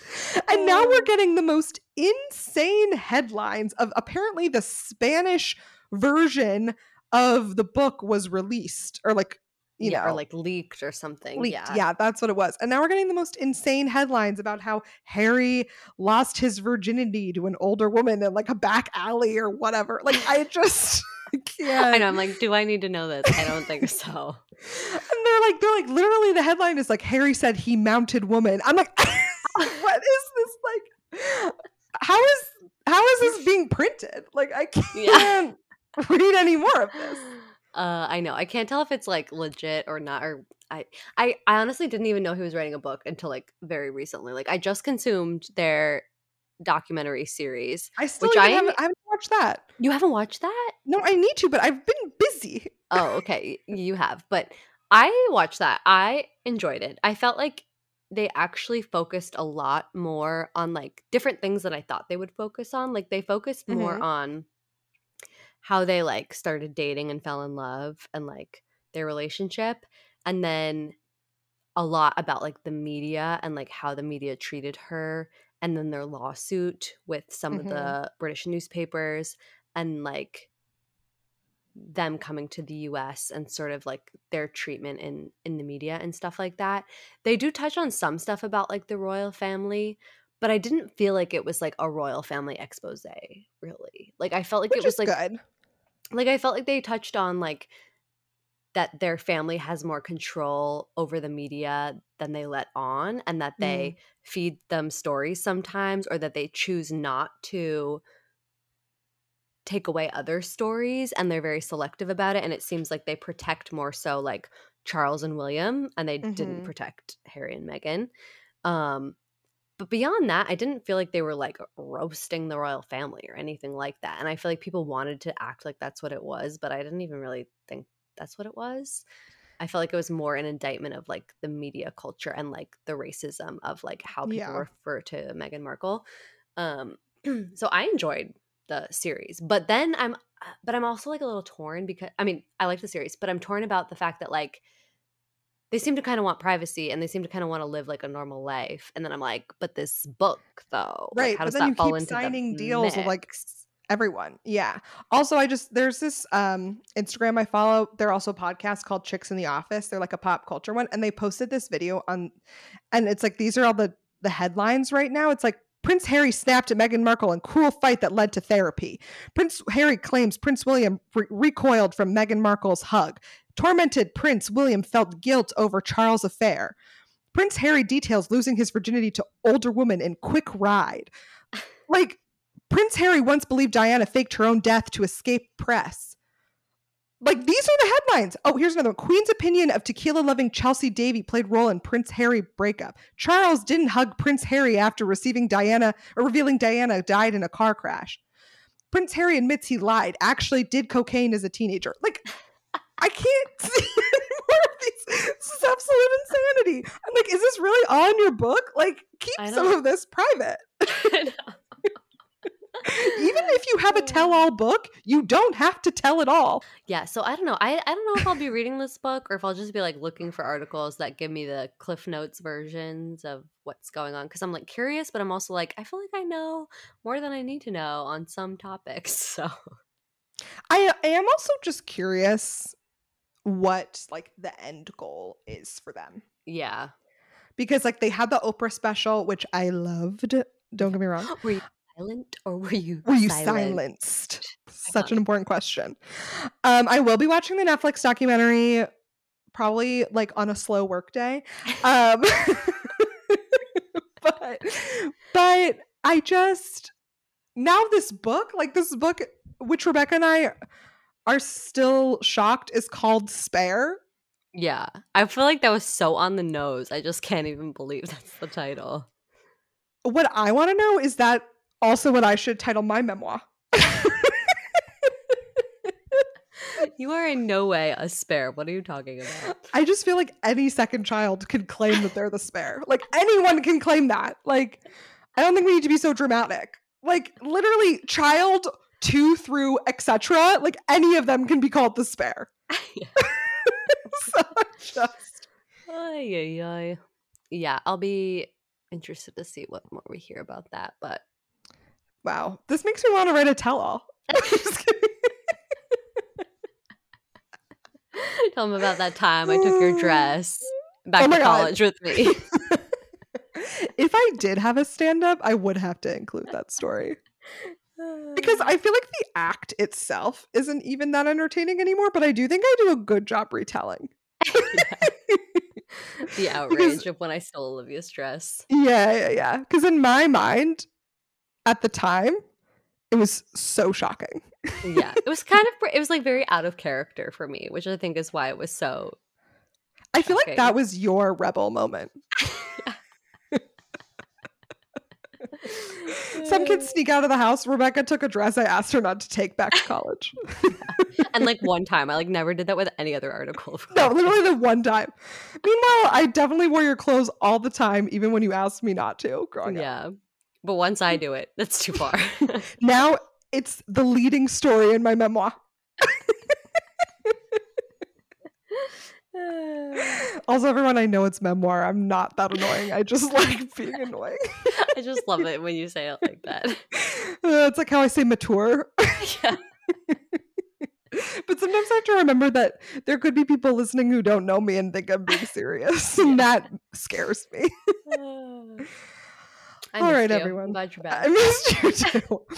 And now we're Oh. getting the most insane headlines of apparently the Spanish version of the book was released or like, you yeah, know, or like leaked or something. leaked. Yeah. Yeah. that's what it was. And now we're getting the most insane headlines about how Harry lost his virginity to an older woman in like a back alley or whatever. Like I (laughs) just (laughs) I know. I'm like, do I need to know this? I don't think so. (laughs) And they're like, they're like, literally, the headline is like, Harry said he mounted woman. I'm like, (laughs) what is this like? How is how is this being printed? Like, I can't read any more of this. Uh, I know. I can't tell if it's like legit or not. Or I, I, I honestly didn't even know he was writing a book until like very recently. Like I just consumed their documentary series. I still Which I- haven't, I haven't watched that. You haven't watched that? No, I need to, but I've been busy. Oh, okay. You have. But I watched that. I enjoyed it. I felt like they actually focused a lot more on like different things that I thought they would focus on. Like they focused more Mhm. on how they like started dating and fell in love and like their relationship and then a lot about like the media and like how the media treated her and then their lawsuit with some of Mhm. the British newspapers and like them coming to the US and sort of like their treatment in in the media and stuff like that. They do touch on some stuff about like the royal family, but I didn't feel like it was like a royal family expose really. Like I felt like Which it was like good. like I felt like they touched on like that their family has more control over the media than they let on and that mm. they feed them stories sometimes or that they choose not to take away other stories and they're very selective about it and it seems like they protect more so like Charles and William and they didn't Mhm. protect Harry and Meghan. Um but beyond that, I didn't feel like they were like roasting the royal family or anything like that. And I feel like people wanted to act like that's what it was, but I didn't even really think that's what it was. I felt like it was more an indictment of like the media culture and like the racism of like how people Yeah. refer to Meghan Markle. Um, (clears throat) so I enjoyed the series, but then I'm, but I'm also like a little torn because I mean I like the series, but I'm torn about the fact that like they seem to kind of want privacy and they seem to kind of want to live like a normal life, and then I'm like, but this book though, like, Right. how but does then that you fall keep into signing deals with like everyone. Yeah. Also, I just there's this um Instagram I follow. They're also podcast called Chicks in the Office. They're like a pop culture one, and they posted this video on, and it's like these are all the the headlines right now. It's like Prince Harry snapped at Meghan Markle in cruel fight that led to therapy. Prince Harry claims Prince William re- recoiled from Meghan Markle's hug. Tormented Prince William felt guilt over Charles' affair. Prince Harry details losing his virginity to older woman in quick ride. Like Prince Harry once believed Diana faked her own death to escape press. Like these are the headlines. Oh, here's another one. Queen's opinion of tequila loving Chelsy Davy played role in Prince Harry breakup. Charles didn't hug Prince Harry after receiving Diana or revealing Diana died in a car crash. Prince Harry admits he lied, actually did cocaine as a teenager. Like, I can't (laughs) see more of these. this is absolute insanity. I'm like, is this really all in your book? Like, keep some of this private. (laughs) Even if you have a tell-all mm. book, you don't have to tell it all. Yeah, so I don't know. I, I don't know if I'll be reading this book or if I'll just be like looking for articles that give me the Cliff Notes versions of what's going on because I'm like curious, but I'm also like I feel like I know more than I need to know on some topics. (laughs) So I, I am also just curious what like the end goal is for them. yeah, Because like they had the Oprah special, which I loved. Don't get me wrong. (gasps) were you silent or were you Were you silent? silenced? (laughs) Such an important question. Um, I will be watching the Netflix documentary probably like on a slow work day. Um, (laughs) but but I just now this book, like this book, which Rebecca and I are still shocked is called Spare. Yeah, I feel like that was so on the nose. I just can't even believe that's the title. What I want to know is that also what I should title my memoir. You are in no way a spare. What are you talking about? I just feel like any second child can claim that they're the spare. Like anyone can claim that. Like I don't think we need to be so dramatic. Like literally child 2 through etc. Like any of them can be called the spare. (laughs) So just Ay, ay, ay. Yeah, I'll be interested to see what more we hear about that. But wow, this makes me want to write a (laughs) tell all. tell them about that time I took your dress back Oh to God. college with me. (laughs) if I did have a stand up, I would have to include that story. Because I feel like the act itself isn't even that entertaining anymore, but I do think I do a good job retelling. (laughs) the outrage of when I stole Olivia's dress. Yeah, yeah, yeah. Because in my mind, at the time, it was so shocking. Yeah, it was kind of (laughs) it was like very out of character for me, which I think is why it was so. I feel like that was your rebel moment. (laughs) Some kids uh. sneak out of the house. Rebecca took a dress I asked her not to take back to college. (laughs) and like one time, I like never did that with any other article. no, literally the one time. Meanwhile, I definitely wore your clothes all the time, even when you asked me not to growing up. yeah, but once I do it, that's too far. (laughs) Now it's the leading story in my memoir. (sighs) Also, everyone, I know it's memoir. I'm not that annoying. I just (laughs) like being annoying. I just love it when you say it like that. (laughs) Uh, it's like how I say mature. Yeah. but sometimes I have to remember that there could be people listening who don't know me and think I'm being serious. And that scares me. (sighs) I All right, you. everyone. Glad you're (laughs) I missed you too. (laughs)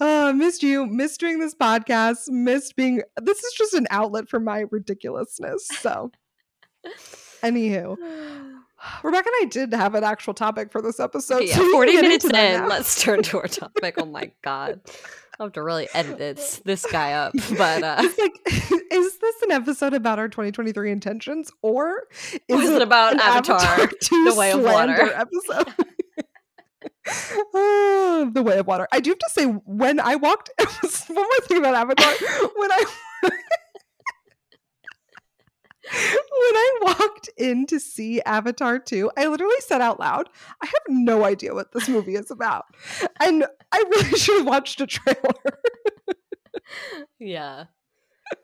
Uh, missed you. Missed doing this podcast. Missed being. This is just an outlet for my ridiculousness. So, (laughs) anywho, (sighs) Rebecca and I did have an actual topic for this episode. Okay, yeah, so 40 minutes in, let's turn to our topic. Oh my god. I'll have to really edit this, this guy up. But uh It's like, is this an episode about our 2023 intentions, or is it about Avatar, 2 The Way of Water? Episode. (sighs) The way of water. I do have to say, when I walked, (laughs) one more thing about Avatar. When I (laughs) when I walked in to see Avatar 2, I literally said out loud, I have no idea what this movie is about. And I really (laughs) should have watched a trailer. yeah.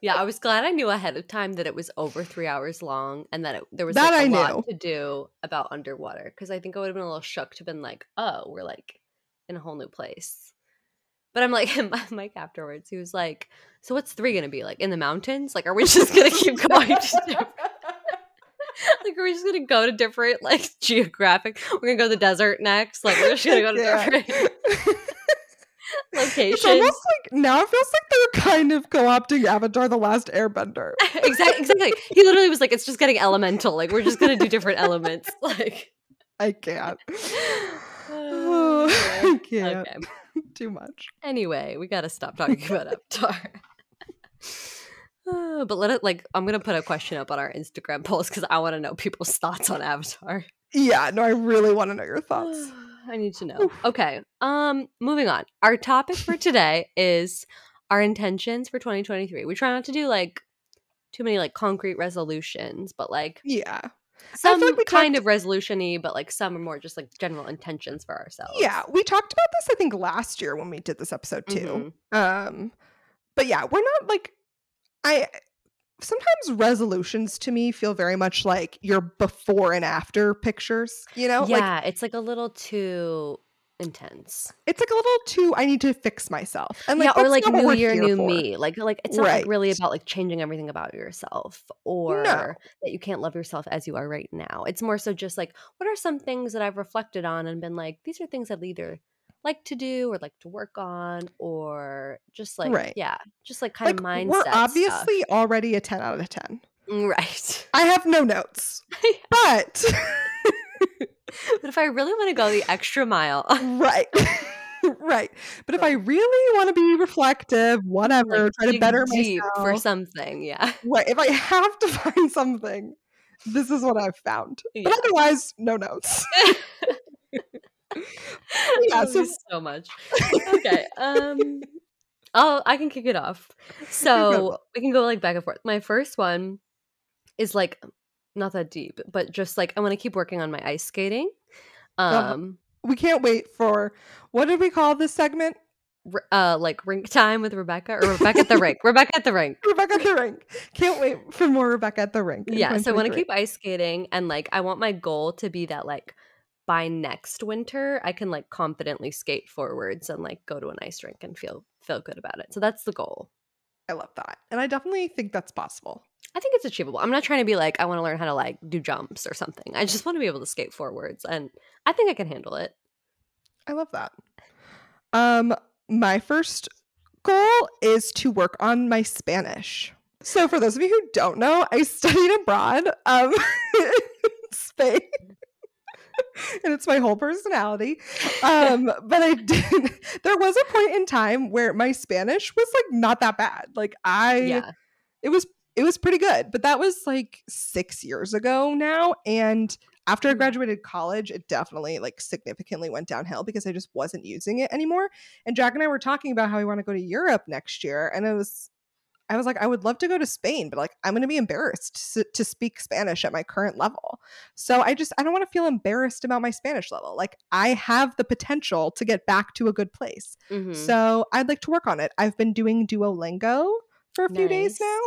Yeah, I was glad I knew ahead of time that it was over three hours long and that it, there was That like, a I knew. lot to do about underwater. Because I think I would have been a little shook to have been like, oh, we're like in a whole new place. But I'm like, (laughs) Mike afterwards, he was like, so what's three going to be? Like in the mountains? Like, are we (laughs) just going to (laughs) keep going? like, are we just going to go to different, like, geographic? We're going to go to the desert next? Like, we're just going to go to Yeah. different It's almost like now it feels like they're kind of co-opting Avatar: The Last Airbender. (laughs) exactly exactly he literally was like it's just getting elemental like we're just gonna do different elements (laughs) like I can't. Oh, (sighs) (sighs) I (sighs) can't. okay (laughs) Too much. anyway we gotta stop talking about avatar Uh, but let it like i'm gonna put a question up on our instagram post because i want to know people's thoughts on avatar Yeah, no, I really want to know your thoughts. I need to know okay um moving on our topic for (laughs) today is our intentions for 2023 we try not to do like too many like concrete resolutions, but like Yeah. some like kind talked- of resolution-y, but like some are more just like general intentions for ourselves. Yeah, we talked about this I think last year when we did this episode too. Mhm. Um but yeah, we're not like I sometimes resolutions to me feel very much like your before and after pictures, you know? Like yeah, it's like a little too intense. it's like a little too I need to fix myself. And like yeah, or like new year, new for. me. Like like it's not like really about like changing everything about yourself or No. that you can't love yourself as you are right now. It's more so just like what are some things that I've reflected on and been like these are things I'd either like to do or like to work on or just like Right. yeah, just like kind Like of mindset we're stuff. obviously already a 10 out of 10. Mm, right. I have no notes. (laughs) But (laughs) but if I really want to go the extra mile, (laughs) right. right. But if I really want to be reflective, whatever, like try to better deep for something, yeah. Right. If I have to find something, this is what I've found. Yeah. But otherwise, no notes. (laughs) Yeah, you so- so much. Okay. Um oh I can kick it off. (laughs) So we can go like back and forth. My first one is like not that deep, but just like I want to keep working on my ice skating. Uh-huh. Um we can't wait for what did we call this segment? uh like rink time with Rebecca or Rebecca at the rink. Rebecca at the rink. (laughs) Rebecca at the rink. Can't wait for more Rebecca at the rink. in Yeah, so I want to keep ice skating and like I want my goal to be that like by next winter I can like confidently skate forwards and like go to an ice rink and feel feel good about it. So that's the goal. I love that. And I definitely think that's possible. I think it's achievable. I'm not trying to be like I want to learn how to like do jumps or something. I just want to be able to skate forwards and I think I can handle it. I love that. Um, my first goal is to work on my Spanish. So, for those of you who don't know, I studied abroad um, (laughs) in Spain, and it's my whole personality. Um, but I did. (laughs) There was a point in time where my Spanish was like not that bad. Like I, yeah. it was it was pretty good but that was like six years ago now and after i Mm. graduated college it definitely like significantly went downhill because i just wasn't using it anymore and jack and i were talking about how we want to go to europe next year and it was i was like i would love to go to spain but like i'm going to be embarrassed to, to speak spanish at my current level so i just i don't want to feel embarrassed about my spanish level like i have the potential to get back to a good place Mhm. so I'd like to work on it. I've been doing Duolingo for a few days now,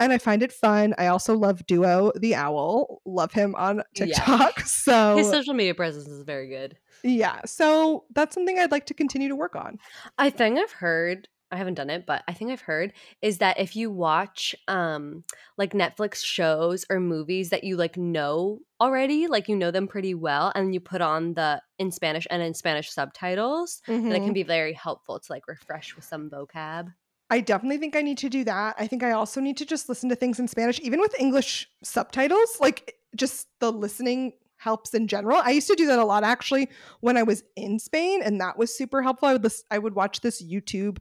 and I find it fun. I also love Duo the Owl. Love him on Yeah. TikTok. (laughs) So His social media presence is very good. yeah, so that's something I'd like to continue to work on. I think I've heard I haven't done it, but I think I've heard is that if you watch um like Netflix shows or movies that you like know already, like you know them pretty well, and you put on the in Spanish and in Spanish subtitles, that it Mhm. can be very helpful to like refresh with some vocab. I definitely think I need to do that. I think I also need to just listen to things in Spanish, even with English subtitles. Like just the listening helps in general. I used to do that a lot actually when I was in Spain, and that was super helpful. I would lis- I would watch this YouTube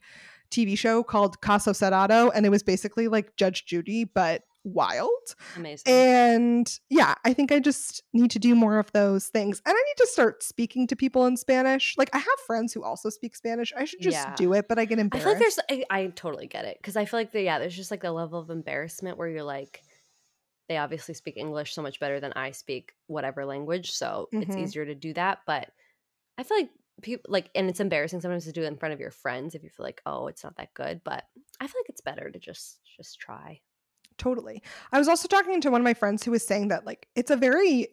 TV show called Caso Cerrado, and it was basically like Judge Judy, but wild. Amazing. And yeah, I think I just need to do more of those things. And I need to start speaking to people in Spanish. Like I have friends who also speak Spanish. I should just Yeah. do it, but I get embarrassed. I feel like there's I, I totally get it because I feel like the, yeah, there's just like a level of embarrassment where you're like they obviously speak English so much better than I speak whatever language, so it's Mhm. easier to do that. But I feel like people like, and it's embarrassing sometimes to do it in front of your friends if you feel like, oh, it's not that good. But I feel like it's better to just just try. Totally. I was also talking to one of my friends who was saying that like it's a very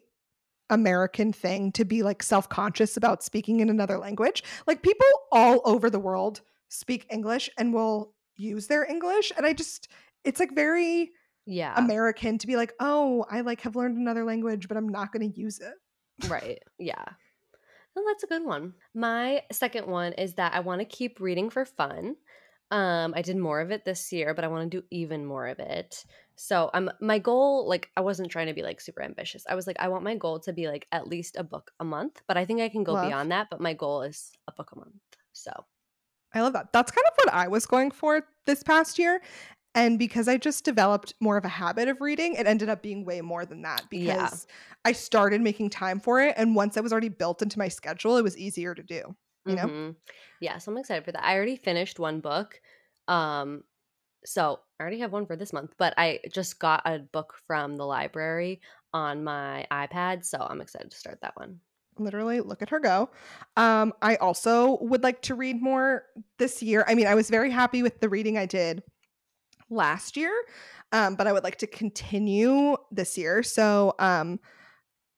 American thing to be like self-conscious about speaking in another language. Like people all over the world speak English and will use their English and I just it's like very Yeah, American to be like, "Oh, I like have learned another language, but I'm not going to use it." right. Yeah. Well, that's a good one. My second one is that I want to keep reading for fun. Um, I did more of it this year, but I want to do even more of it. So I'm my goal, like I wasn't trying to be like super ambitious. I was like, I want my goal to be like at least a book a month, but I think I can go Love. beyond that. But my goal is a book a month. So I love that. That's kind of what I was going for this past year. And because I just developed more of a habit of reading, it ended up being way more than that because Yeah. I started making time for it. And once it was already built into my schedule, it was easier to do. You know? mhm. yeah. So I'm excited for that. I already finished one book. Um, so I already have one for this month, but I just got a book from the library on my iPad, so I'm excited to start that one. Literally, look at her go. Um, I also would like to read more this year. I mean, I was very happy with the reading I did last year, um, but I would like to continue this year. So, um,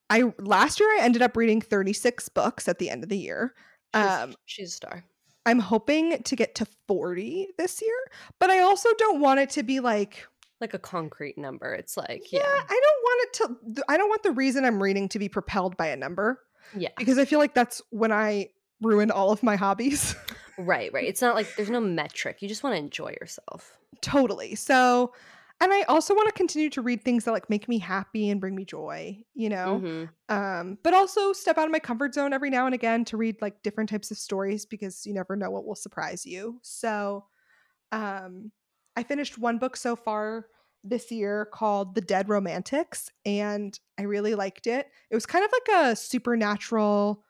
I last year I ended up reading 36 books at the end of the year. She's, Um, she's a star. I'm hoping to get to 40 this year, but I also don't want it to be like, Like a concrete number. It's like, yeah, yeah. I don't want it to, I don't want the reason I'm reading to be propelled by a number Yeah. because I feel like that's when I ruin all of my hobbies. Right, right. It's not like there's no metric. You just want to enjoy yourself. Totally. So, and I also want to continue to read things that like make me happy and bring me joy, you know? Mhm. Um, but also step out of my comfort zone every now and again to read like different types of stories because you never know what will surprise you. So, um, I finished one book so far this year called The Dead Romantics, and I really liked it. It was kind of like a supernatural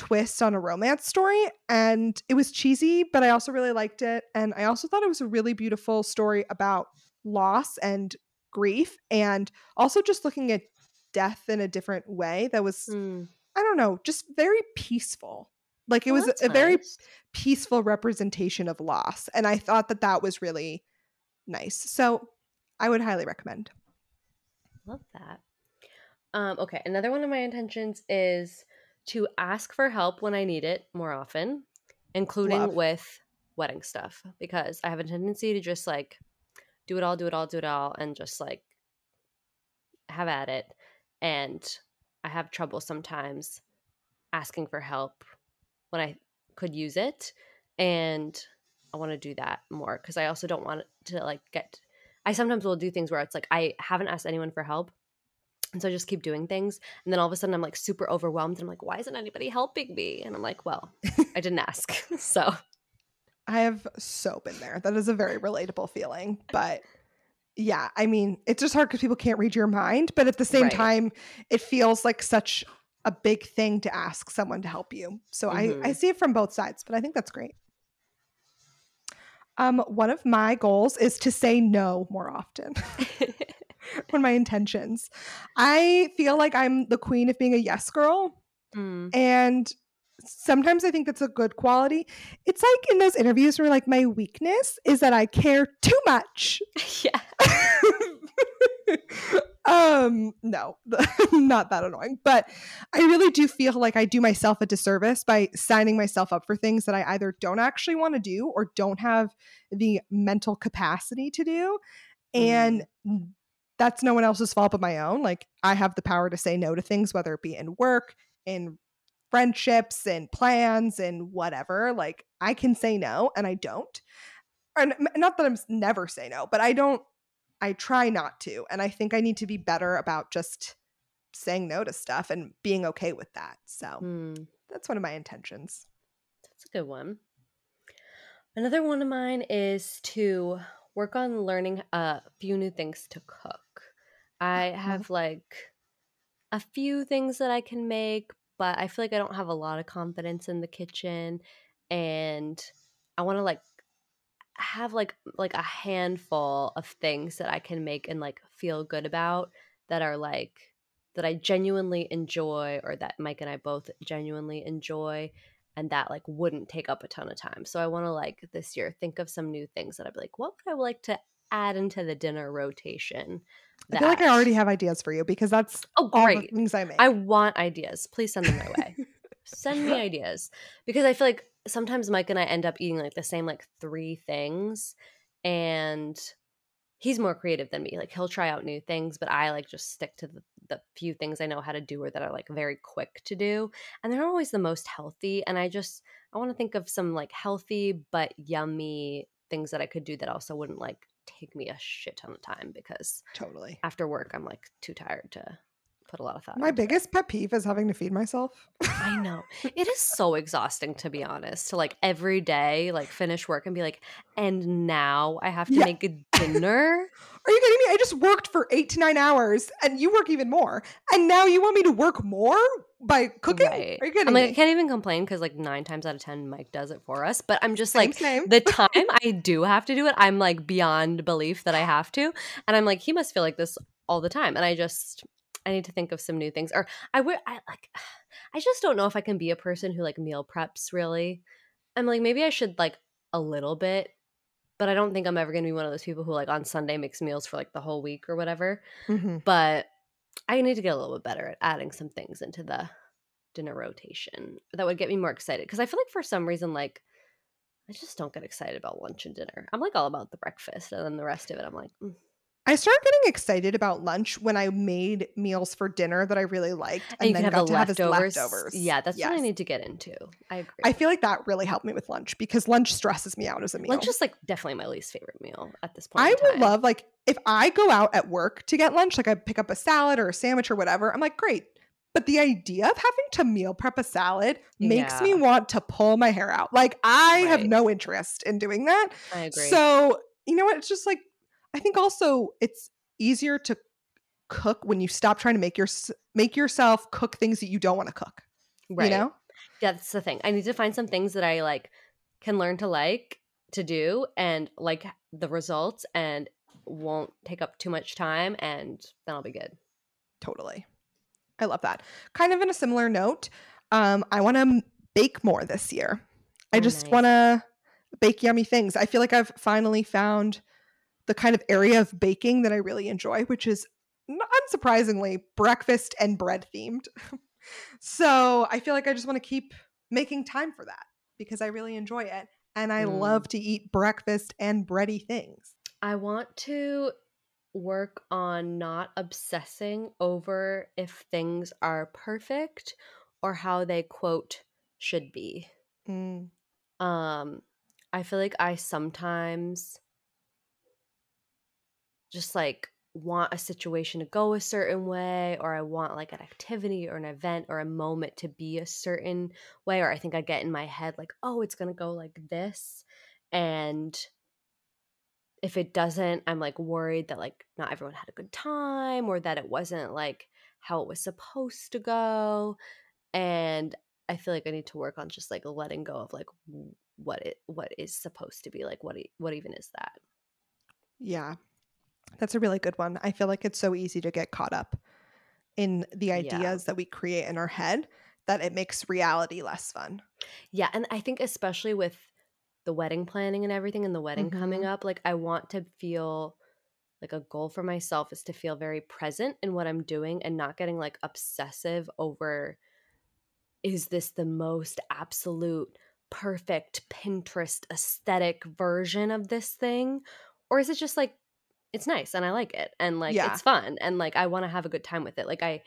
twist on a romance story, and it was cheesy, but I also really liked it. And I also thought it was a really beautiful story about loss and grief, and also just looking at death in a different way that was Mm. I don't know, just very peaceful. Like it Well, was a very peaceful representation of loss. And I thought that that was really nice. So I would highly recommend. Love that. Um, okay, another one of my intentions is to ask for help when I need it more often, including Love. with wedding stuff, because I have a tendency to just like do it all, do it all, do it all, and just like have at it. And I have trouble sometimes asking for help when I could use it. And I want to do that more because I also don't want to like get. I sometimes will do things where it's like I haven't asked anyone for help. And so I just keep doing things. And then all of a sudden I'm like super overwhelmed. And I'm like, why isn't anybody helping me? And I'm like, well, (laughs) I didn't ask. (laughs) so I have so been there. That is a very relatable feeling. (laughs) But yeah, I mean, it's just hard because people can't read your mind. But at the same Right. time, it feels like such a big thing to ask someone to help you. So I, I Mhm. see it from both sides, but I think that's great. Um, one of my goals is to say no more often. (laughs) of my intentions. I feel like I'm the queen of being a yes girl. Mm. And sometimes I think that's a good quality. It's like in those interviews where like my weakness is that I care too much. (laughs) yeah. (laughs) um no not that annoying but i really do feel like i do myself a disservice by signing myself up for things that i either don't actually want to do or don't have the mental capacity to do and that's no one else's fault but my own like i have the power to say no to things whether it be in work in friendships and plans and whatever like i can say no and i don't and not that i'm never say no but i don't I try not to. And I think I need to be better about just saying no to stuff and being okay with that. So Mm. that's one of my intentions. That's a good one. Another one of mine is to work on learning a few new things to cook. I mm-hmm. have like a few things that I can make, but I feel like I don't have a lot of confidence in the kitchen and I want to like have like like a handful of things that I can make and like feel good about that are like that I genuinely enjoy or that Mike and I both genuinely enjoy and that like wouldn't take up a ton of time. So I want to like this year think of some new things that I'd be like, what would I like to add into the dinner rotation? I feel like I already have ideas for you because that's Oh, all the great. things I make. I want ideas. Please send them my way. (laughs) send me ideas because I feel like sometimes Mike and I end up eating like the same like three things and he's more creative than me. Like he'll try out new things, but I like just stick to the, the few things I know how to do or that are like very quick to do. And they're not always the most healthy. And I just I want to think of some like healthy but yummy things that I could do that also wouldn't like take me a shit ton of time because totally. after work I'm like too tired to put a lot of thought. My into it. biggest pet peeve is having to feed myself. I know. It is so exhausting to be honest. To like every day like finish work and be like and now I have to Yeah. make a dinner. (laughs) Are you kidding me? I just worked for eight to nine hours and you work even more. And now you want me to work more? By cooking. Right. Are you kidding I'm like, I can't even complain because like nine times out of ten, Mike does it for us. But I'm just Same, like, same. the (laughs) time I do have to do it, I'm like beyond belief that I have to. And I'm like, he must feel like this all the time. And I just, I need to think of some new things. Or I would, I like, (sighs) I just don't know if I can be a person who like meal preps really. I'm like, maybe I should like a little bit, but I don't think I'm ever going to be one of those people who like on Sunday makes meals for like the whole week or whatever. Mhm. But I need to get a little bit better at adding some things into the dinner rotation that would get me more excited because I feel like for some reason like I just don't get excited about lunch and dinner. I'm like all about the breakfast and then the rest of it I'm like mm. I started getting excited about lunch when I made meals for dinner that I really liked, and, and then got the to have as leftovers. leftovers. Yeah, that's what I need to get into. I agree. I feel like that really helped me with lunch because lunch stresses me out as a meal. lunch is like definitely my least favorite meal at this point. I would love like if I go out at work to get lunch, like I pick up a salad or a sandwich or whatever. I'm like, great. But the idea of having to meal prep a salad makes me want to pull my hair out. Like I have no interest in doing that. I agree. So, you know what? It's just like I think also it's easier to cook when you stop trying to make your make yourself cook things that you don't want to cook. right. You know? Yeah, that's the thing. I need to find some things that I like can learn to like to do and like the results and won't take up too much time and then I'll be good. Totally. I love that. Kind of in a similar note, um, I want to bake more this year. I Oh, just nice. want to bake yummy things. I feel like I've finally found the kind of area of baking that I really enjoy, which is unsurprisingly breakfast and bread themed. (laughs) so I feel like I just want to keep making time for that because I really enjoy it. And I Mm. love to eat breakfast and bready things. I want to work on not obsessing over if things are perfect or how they quote should be. Mm. um i feel like i sometimes just like want a situation to go a certain way or i want like an activity or an event or a moment to be a certain way or i think i get in my head like oh it's going to go like this and if it doesn't i'm like worried that like not everyone had a good time or that it wasn't like how it was supposed to go and i feel like i need to work on just like letting go of like what it what is supposed to be like what what even is that Yeah. That's a really good one. I feel like it's so easy to get caught up in the Yeah. ideas that we create in our head that it makes reality less fun. yeah and i think especially with the wedding planning and everything and the wedding coming mm-hmm. up like i want to feel like a goal for myself is to feel very present in what i'm doing and not getting like obsessive over is this the most absolute perfect pinterest aesthetic version of this thing or is it just like it's nice and i like it and like Yeah. it's fun and like i want to have a good time with it like i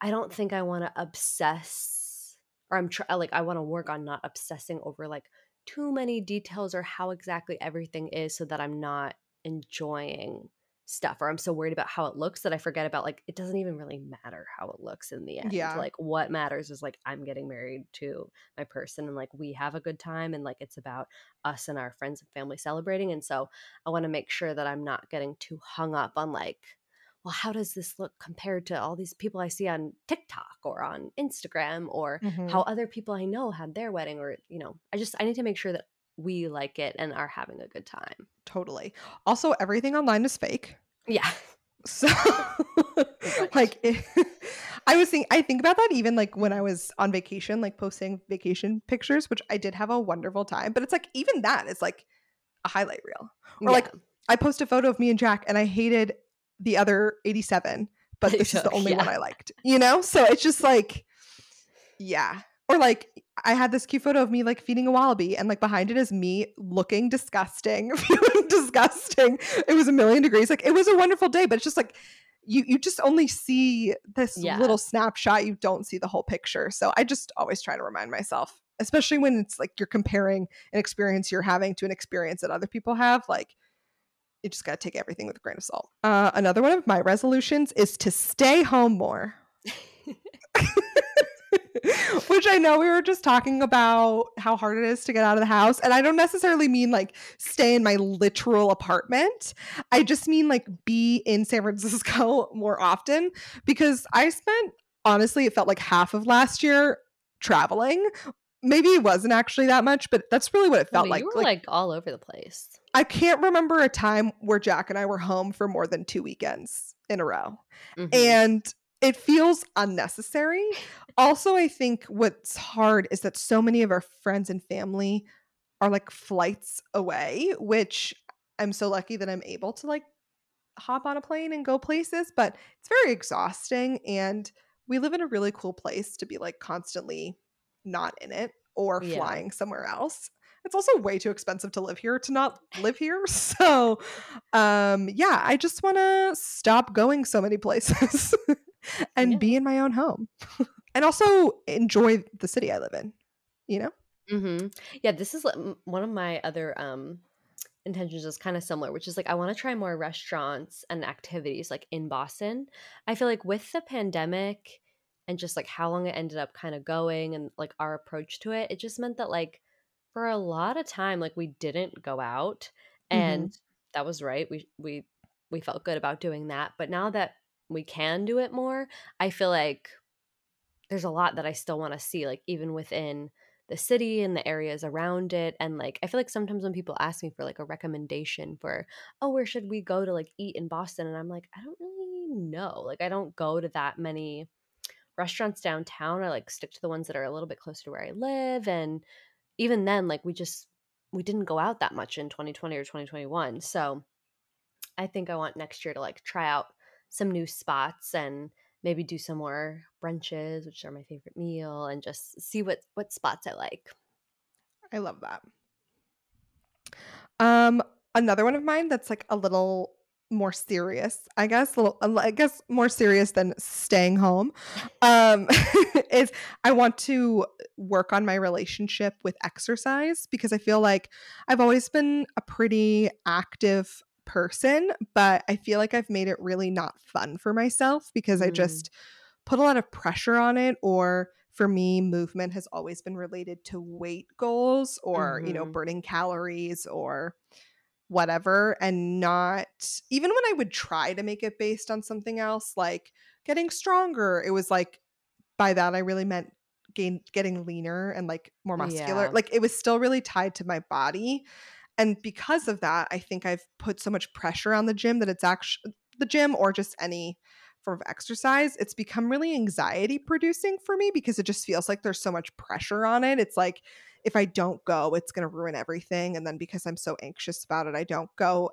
i don't think i want to obsess or i'm try like i want to work on not obsessing over like too many details or how exactly everything is so that i'm not enjoying stuff or i'm so worried about how it looks that i forget about like it doesn't even really matter how it looks in the end Yeah. like what matters is like i'm getting married to my person and like we have a good time and like it's about us and our friends and family celebrating and so i want to make sure that i'm not getting too hung up on like well how does this look compared to all these people i see on tiktok or on instagram or Mhm. how other people i know had their wedding or you know i just i need to make sure that we like it and are having a good time Totally. Also, everything online is fake. yeah (laughs) So, oh (laughs) like, it, (laughs) I was thinking, I think about that even like when I was on vacation, like posting vacation pictures, which I did have a wonderful time. But it's like, even that is like a highlight reel. Or like, I post a photo of me and Jack, and I hated the other 87, but this is the only one. I liked, you know? So it's just like, yeah. Or like, I had this cute photo of me like feeding a wallaby, and like behind it is me looking disgusting, (laughs) feeling disgusting. It was a million degrees. Like, it was a wonderful day, but it's just like, you, you just only see this Yeah. little snapshot. You don't see the whole picture. So I just always try to remind myself, especially when it's like you're comparing an experience you're having to an experience that other people have. Like, you just got to take everything with a grain of salt. Uh, another one of my resolutions is to stay home more. (laughs) (laughs) Which I know we were just talking about how hard it is to get out of the house. And I don't necessarily mean like stay in my literal apartment. I just mean like be in San Francisco (laughs) more often because I spent honestly, it felt like half of last year traveling. Maybe it wasn't actually that much, but that's really what it felt No, like. you were Like, like, all over the place. I can't remember a time where Jack and I were home for more than two weekends in a row. Mhm. And it feels unnecessary. Also, I think what's hard is that so many of our friends and family are like flights away, which I'm so lucky that I'm able to like hop on a plane and go places, but it's very exhausting. And we live in a really cool place to be like constantly not in it or Yeah. flying somewhere else. It's also way too expensive to live here to not live (laughs) here. (laughs) So, um, yeah, I just want to stop going so many places (laughs) (laughs) and Yeah. be in my own home (laughs) and also enjoy the city I live in, you know? Mm-hmm. Yeah, this is one of my other um intentions is kind of similar, which is like I want to try more restaurants and activities like in Boston. I feel like with the pandemic and just like how long it ended up kind of going and like our approach to it, it just meant that like for a lot of time like we didn't go out Mhm. and that was right. We we we felt good about doing that, but now that we can do it more, I feel like there's a lot that I still want to see like even within the city and the areas around it and like i feel like sometimes when people ask me for like a recommendation for oh where should we go to like eat in boston? and i'm like i don't really know. like i don't go to that many restaurants downtown i like stick to the ones that are a little bit closer to where i live and even then like we just we didn't go out that much in 2020 or 2021 so i think i want next year to like try out some new spots and maybe do some more brunches which are my favorite meal and just see what what spots i like I love that. Um, another one of mine that's like a little more serious, I guess, a little, I guess more serious than staying home, (laughs) um, (laughs) is I want to work on my relationship with exercise because I feel like I've always been a pretty active person, but I feel like I've made it really not fun for myself because I Mm. just put a lot of pressure on it or for me movement has always been related to weight goals or you know Mhm. burning calories or whatever and not even when i would try to make it based on something else like getting stronger it was like by that i really meant gain getting leaner and like more muscular Yeah. like it was still really tied to my body and because of that i think i've put so much pressure on the gym that it's actually the gym or just any form of exercise it's become really anxiety producing for me because it just feels like there's so much pressure on it it's like if i don't go it's going to ruin everything and then because i'm so anxious about it i don't go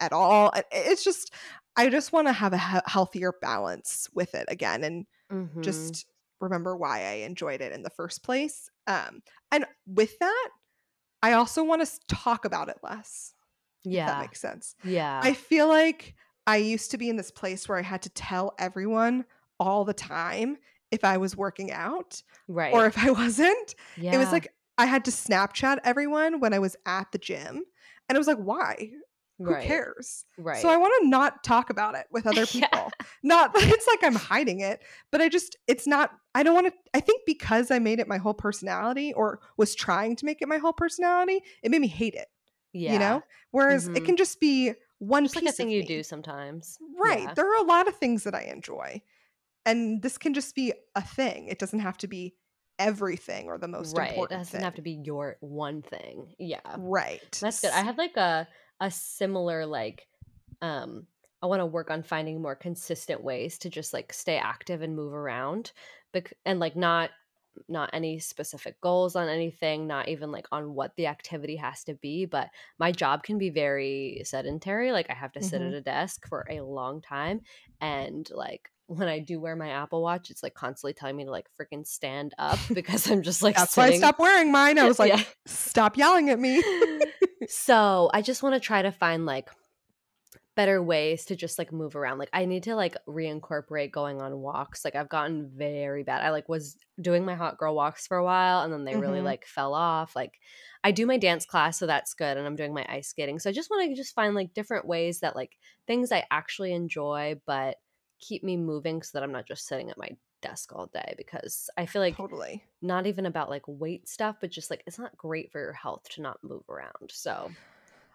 at all it's just i just want to have a he- healthier balance with it again and Mhm. just remember why I enjoyed it in the first place. Um, and with that, I also want to talk about it less. If that makes sense. yeah I feel like I used to be in this place where I had to tell everyone all the time if I was working out right or if I (laughs) wasn't. yeah It was like I had to Snapchat everyone when I was at the gym. And it was like, why? Who right cares? right So I want to not talk about it with (laughs) other Yeah. people. Not that (laughs) it's like I'm hiding it, but I just it's not I don't want to I think because I made it my whole personality or was trying to make it my whole personality, it made me hate it, yeah you know? Whereas Mhm. it can just be one just piece like a thing you me. do sometimes Right. yeah. There are a lot of things that I enjoy. And this can just be a thing. It doesn't have to be everything or the most right it doesn't thing. have to be your one thing yeah right. That's good. I had like a a similar like um I want to work on finding more consistent ways to just like stay active and move around bec- and like not not any specific goals on anything, not even like on what the activity has to be, but my job can be very sedentary. Like I have to sit Mhm. at a desk for a long time and like when I do wear my Apple Watch, it's like constantly telling me to like freaking stand up (laughs) because I'm just like That's why I stopped wearing mine. I was like, Yeah. stop yelling at me. (laughs) so I just want to try to find like better ways to just like move around. Like I need to like reincorporate going on walks. Like I've gotten very bad. I like was doing my hot girl walks for a while and then they really Mhm. like fell off. Like I do my dance class, so that's good, and I'm doing my ice skating. So I just want to just find like different ways that like things I actually enjoy, but keep me moving so that I'm not just sitting at my desk all day because I feel like totally. not even about like weight stuff, but just like it's not great for your health to not move around. So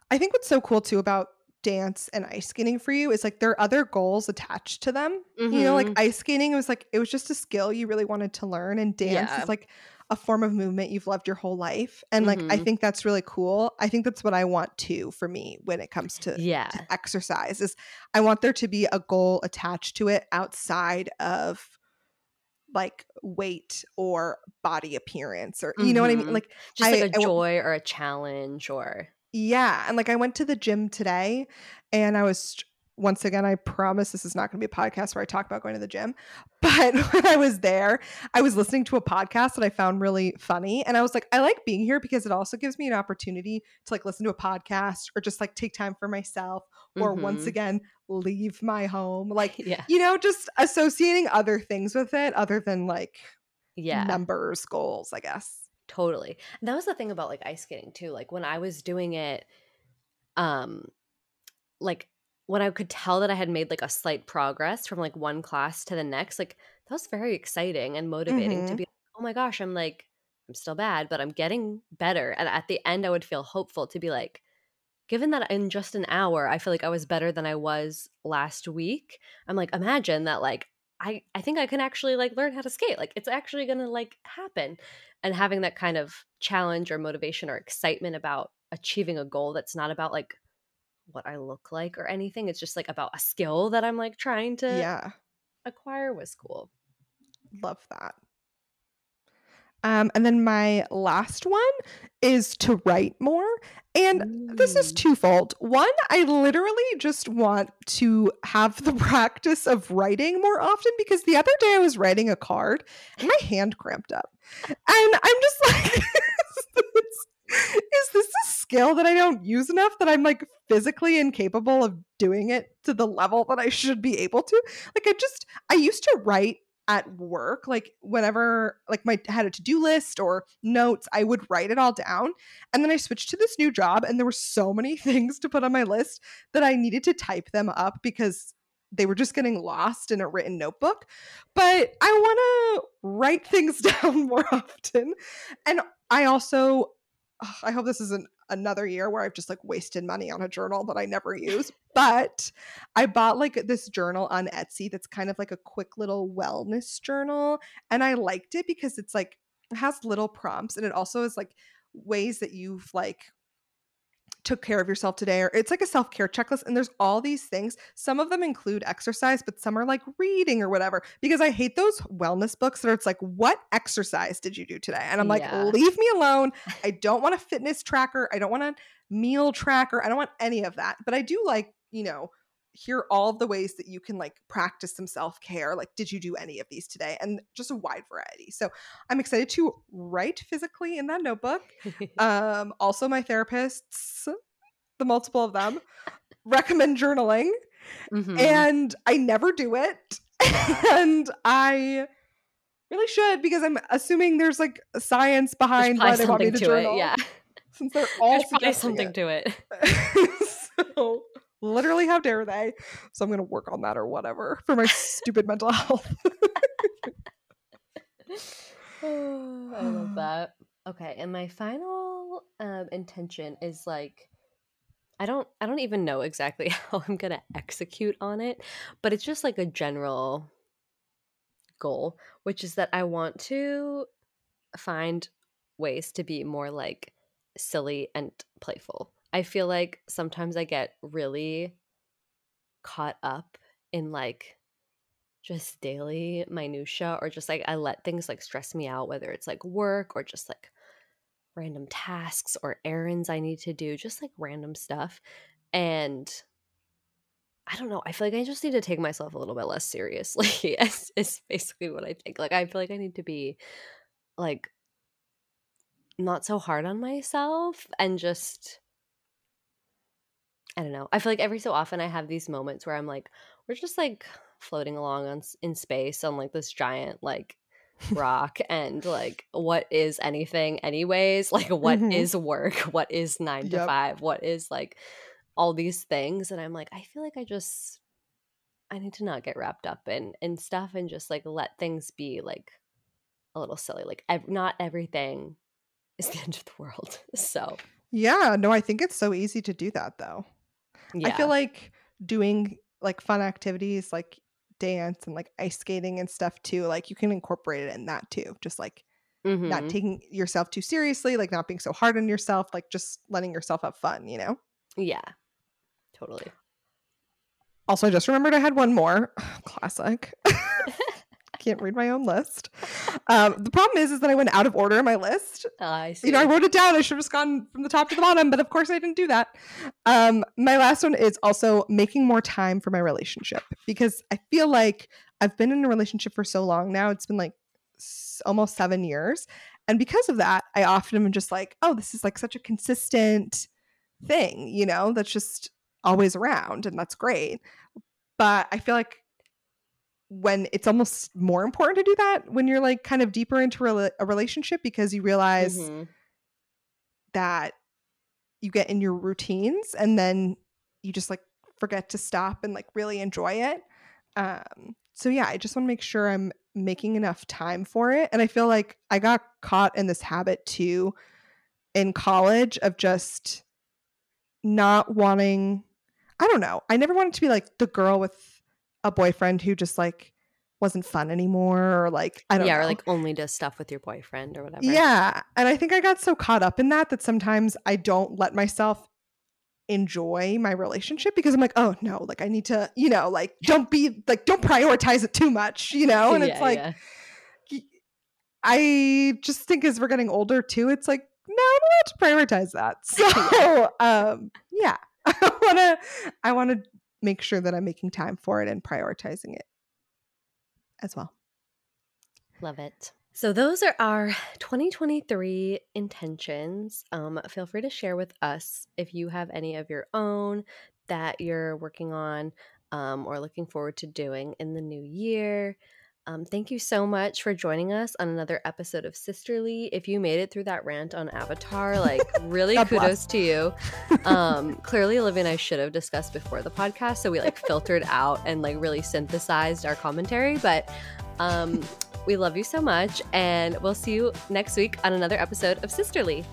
I think what's so cool too about dance and ice skating for you is like there are other goals attached to them. Mm-hmm. You know, like mm-hmm. ice skating it was like it was just a skill you really wanted to learn and dance yeah. is like a form of movement you've loved your whole life. And like mm-hmm. I think that's really cool. I think that's what I want too for me when it comes to, yeah. To exercise is I want there to be a goal attached to it outside of like weight or body appearance or you mm-hmm. know what I mean? Mm-hmm. Like just I, like a joy or a challenge or yeah. And like I went to the gym today and I was once again, I promise this is not going to be a podcast where I talk about going to the gym. (laughs) But when I was there, I was listening to a podcast that I found really funny. And I was like, I like being here because it also gives me an opportunity to like listen to a podcast or just like take time for myself or mm-hmm. once again, leave my home. Like, (laughs) yeah. you know, just associating other things with it other than like yeah numbers, goals, I guess. Totally. And that was the thing about like ice skating too. Like when I was doing it, um, like when I could tell that I had made like a slight progress from like one class to the next, like that was very exciting and motivating mm-hmm. to be, oh my gosh, I'm like, I'm still bad, but I'm getting better. And at the end, I would feel hopeful to be like, given that in just an hour, I feel like I was better than I was last week. I'm like, imagine that, like, I, I think I can actually like learn how to skate. Like, it's actually gonna like happen. And having that kind of challenge or motivation or excitement about achieving a goal that's not about like what I look like or anything. It's just like about a skill that I'm like trying to yeah acquire was cool. Love that. Um, and then my last one is to write more. And Ooh. this is twofold. One, I literally just want to have the (laughs) practice of writing more often because the other day I was writing a card and my hand cramped up. And I'm just like, (laughs) is this a skill that I don't use enough that I'm like physically incapable of doing it to the level that I should be able to? Like I just I used to write at work like whenever like my had a to-do list or notes i would write it all down and then i switched to this new job and there were so many (laughs) things to put on my list that i needed to type them up because they were just getting lost in a written notebook but i want to write things (laughs) down more often and i also I hope this isn't another year where I've just like wasted money on a journal that I never use. But I bought like this journal on Etsy that's kind of like a quick little wellness journal. And I liked it because it's like, it has little prompts and it also is like ways that you've like took care of yourself today or it's like a self-care checklist and there's all these things. Some of them include exercise but some are like reading or whatever because i hate those wellness books that it's like what exercise did you do today? And i'm like yeah. leave me alone. (laughs) I don't want a fitness tracker. I don't want a meal tracker. I don't want any of that. But i do like you know hear all of the ways that you can like practice some self-care like did you do any of these today? And just a wide variety. So i'm excited to write physically in that notebook. (laughs) Um also my therapists the multiple of them recommend journaling. Mm-hmm. and i never do it. (laughs) And i really should because i'm assuming there's like science behind why they want me to, to journal it, yeah. since they're all there's something it. to it (laughs) literally how dare they? So i'm gonna work on that or whatever for my stupid mental health. Oh, (sighs) i love (sighs) that. Okay and my final um, intention is like i don't i don't even know exactly (laughs) how i'm gonna execute on it but it's just like a general goal which is that i want to find ways to be more like silly and playful I feel like sometimes I get really caught up in like just daily minutia or just like I let things like stress me out whether it's like work or just like random tasks or errands I need to do just like random stuff and I don't know I feel like I just need to take myself a little bit less seriously (laughs) is, is basically what I think like I feel like I need to be like not so hard on myself and just I don't know. I feel like every so often I have these moments where I'm like, we're just like floating along on in space on like this giant like rock and like what is anything anyways? Like what mm-hmm. is work? (laughs) What is nine to five? What is like all these things? And i'm like i feel like i just i need to not get wrapped up in in stuff and just like let things be like a little silly like ev- not everything is the end of the world. (laughs) So yeah no i think it's so easy to do that though Yeah. I feel like doing like fun activities like dance and like ice skating and stuff too, like you can incorporate it in that too. Just like not Mhm. taking yourself too seriously, like not being so hard on yourself, like just letting yourself have fun, you know? Yeah. Totally. Also, I just remembered I had one more. (sighs) Classic. (laughs) Can't read my own list. Um, the problem is, is that I went out of order in my list. I see. You know, I wrote it down. I should have just gone from the top to the bottom, but of course I didn't do that. Um, my last one is also making more time for my relationship because I feel like I've been in a relationship for so long now. It's been like almost seven years. And because of that, I often am just like, oh, this is like such a consistent thing, you know, that's just always around. And that's great. But I feel like when it's almost more important to do that when you're like kind of deeper into rela- a relationship because you realize Mhm. that you get in your routines and then you just like forget to stop and like really enjoy it. Um, so yeah, I just want to make sure I'm making enough time for it. And I feel like I got caught in this habit too in college of just not wanting I don't know. I never wanted to be like the girl with a boyfriend who just like wasn't fun anymore or like I don't yeah, know. or like only does stuff with your boyfriend or whatever. Yeah. And I think I got so caught up in that that sometimes I don't let myself enjoy my relationship because I'm like, oh no, like I need to, you know, like (laughs) don't be like, don't prioritize it too much, you know? And it's like, yeah. I just think as we're getting older too, it's like, no, I don't have to prioritize that. (laughs) So, um, yeah, (laughs) I want to, I want to make sure that I'm making time for it and prioritizing it as well. Love it. So those are our 2023 intentions. Um, feel free to share with us if you have any of your own that you're working on um, or looking forward to doing in the new year. Um, thank you so much for joining us on another episode of Sisterly. If you made it through that rant on Avatar, like really bless. kudos to you. Um, clearly, Olivia and I should have discussed before the podcast, so we like filtered out and like really synthesized our commentary. But um, we love you so much, and we'll see you next week on another episode of Sisterly.